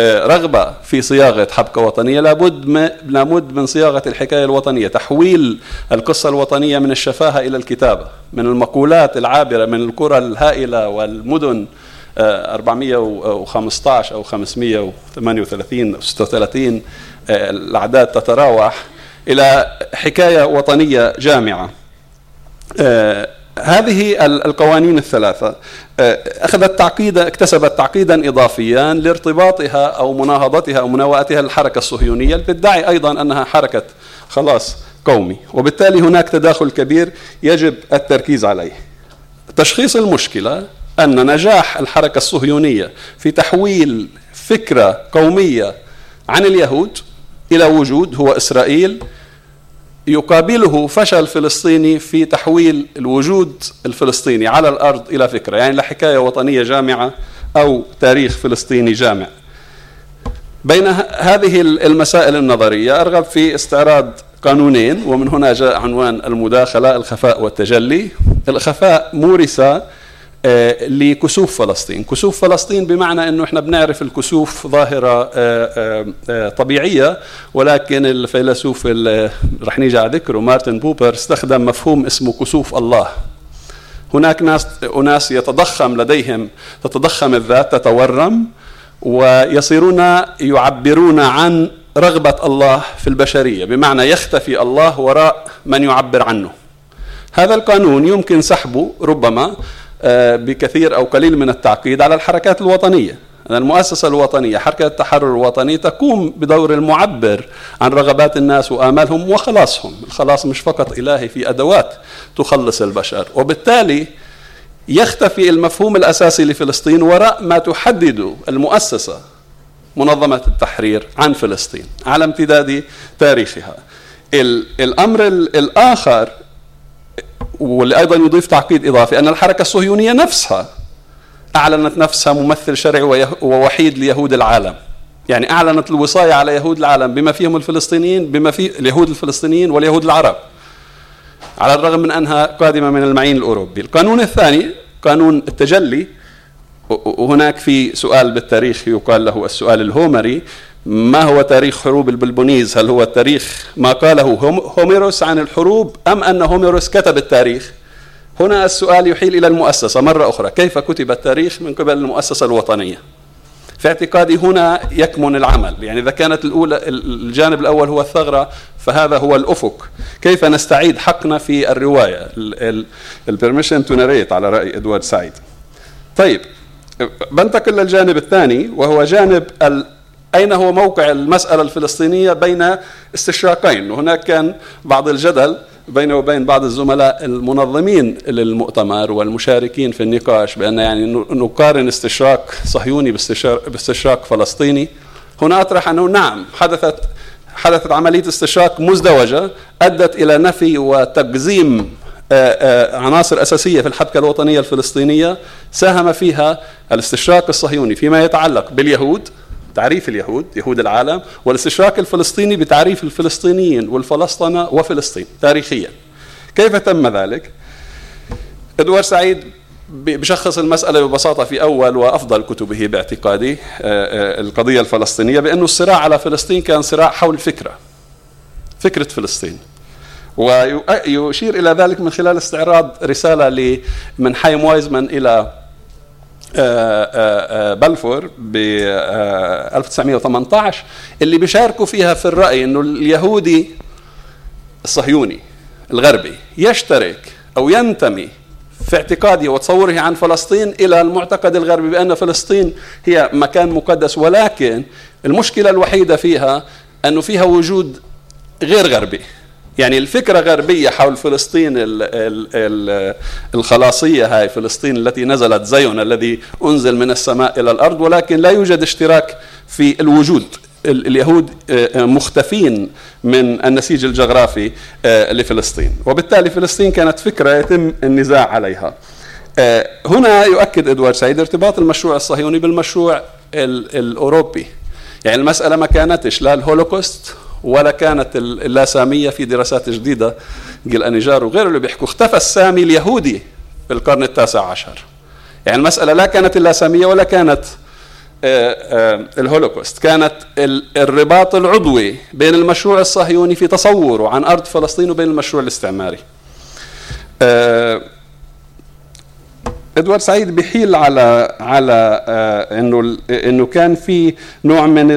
G: آه، رغبة في صياغة حبكة وطنية لابد لابد من صياغة الحكاية الوطنية تحويل القصة الوطنية من الشفاهة إلى الكتابة من المقولات العابرة من القرى الهائلة والمدن 415 أو 538 أو 36 الأعداد تتراوح إلى حكاية وطنية جامعة. آه، هذه القوانين الثلاثة. آه، أخذت تعقيدا اكتسبت تعقيدا إضافيا لارتباطها أو مناهضتها أو مناوئتها للحركة الصهيونية. تدعي أيضا أنها حركة خلاص قومي. وبالتالي هناك تداخل كبير يجب التركيز عليه. تشخيص المشكلة أن نجاح الحركة الصهيونية في تحويل فكرة قومية عن اليهود إلى وجود هو إسرائيل يقابله فشل فلسطيني في تحويل الوجود الفلسطيني على الأرض إلى فكرة يعني لا حكاية وطنية جامعة أو تاريخ فلسطيني جامع. بين هذه المسائل النظرية أرغب في استعراض قانونين ومن هنا جاء عنوان المداخلة الخفاء والتجلي. الخفاء مورس لكسوف فلسطين. كسوف فلسطين بمعنى أنه إحنا بنعرف الكسوف ظاهرة آه، آه، طبيعية ولكن الفيلسوف رح نيجي على ذكره مارتن بوبر استخدم مفهوم اسمه كسوف الله. هناك ناس أناس يتضخم لديهم تتضخم الذات تتورم ويصيرون يعبرون عن رغبة الله في البشرية بمعنى يختفي الله وراء من يعبر عنه. هذا القانون يمكن سحبه ربما آه، بكثير أو قليل من التعقيد على الحركات الوطنية. المؤسسة الوطنية حركة التحرر الوطني تقوم بدور المعبر عن رغبات الناس وآمالهم وخلاصهم. الخلاص مش فقط إلهي في أدوات تخلص البشر. وبالتالي يختفي المفهوم الأساسي لفلسطين وراء ما تحدد المؤسسة منظمة التحرير عن فلسطين على امتداد تاريخها. الأمر الآخر واللي أيضا يضيف تعقيد إضافي أن الحركة الصهيونية نفسها أعلنت نفسها ممثل شرعي ووحيد ليهود العالم. يعني أعلنت الوصاية على يهود العالم بما فيهم الفلسطينيين بما في اليهود الفلسطينيين واليهود العرب. على الرغم من أنها قادمة من المعين الأوروبي. القانون الثاني قانون التجلي وهناك في سؤال بالتاريخ يقال له السؤال الهومري ما هو تاريخ حروب البلبونيز؟ هل هو التاريخ ما قاله هوميروس عن الحروب أم أن هوميروس كتب التاريخ؟ هنا السؤال يحيل إلى المؤسسة مرة أخرى. كيف كتب التاريخ من قبل المؤسسة الوطنية؟ في اعتقادي هنا يكمن العمل. يعني إذا كانت الأولى الجانب الأول هو الثغرة فهذا هو الأفق. كيف نستعيد حقنا في الرواية؟ ال permission to narrate على رأي إدوارد سعيد. طيب بنتقل للجانب الثاني وهو جانب أين هو موقع المسألة الفلسطينية بين استشراقين؟ وهناك كان بعض الجدل بينه وبين بعض الزملاء المنظمين للمؤتمر والمشاركين في النقاش بأن يعني نقارن استشراق صهيوني باستشراق فلسطيني. هنا أطرح أنه نعم حدثت حدثت عملية استشراق مزدوجة أدت إلى نفي وتقزيم عناصر أساسية في الحبكة الوطنية الفلسطينية ساهم فيها الاستشراق الصهيوني فيما يتعلق باليهود تعريف اليهود يهود العالم والاستشراق الفلسطيني بتعريف الفلسطينيين والفلسطنة وفلسطين تاريخيا كيف تم ذلك؟ إدوار سعيد بشخص المسألة ببساطة في أول وأفضل كتبه باعتقادي القضية الفلسطينية بأنه الصراع على فلسطين كان صراع حول فكرة فكرة فلسطين ويشير إلى ذلك من خلال استعراض رسالة من حايم وايزمان إلى بلفور ب 1918 اللي بيشاركوا فيها في الرأي أنه اليهودي الصهيوني الغربي يشترك أو ينتمي في اعتقاده وتصوره عن فلسطين إلى المعتقد الغربي بأن فلسطين هي مكان مقدس ولكن المشكلة الوحيدة فيها أنه فيها وجود غير غربي. يعني الفكرة غربية حول فلسطين ال ال ال الخلاصية هاي فلسطين التي نزلت زيون الذي أنزل من السماء إلى الأرض ولكن لا يوجد اشتراك في الوجود. اليهود مختفين من النسيج الجغرافي لفلسطين. وبالتالي فلسطين كانت فكرة يتم النزاع عليها. هنا يؤكد إدوارد سعيد ارتباط المشروع الصهيوني بالمشروع الأوروبي. يعني المسألة ما كانتش لا الهولوكوست ولا كانت اللاسامية في دراسات جديدة جيل أنيجار وغيره اللي بيحكوا. اختفى السامي اليهودي في القرن التاسع عشر. يعني المسألة لا كانت اللاسامية ولا كانت الهولوكوست كانت الرباط العضوي بين المشروع الصهيوني في تصوره عن أرض فلسطين وبين المشروع الاستعماري. إدوارد سعيد بيحيل على على إنه إنه كان في نوع من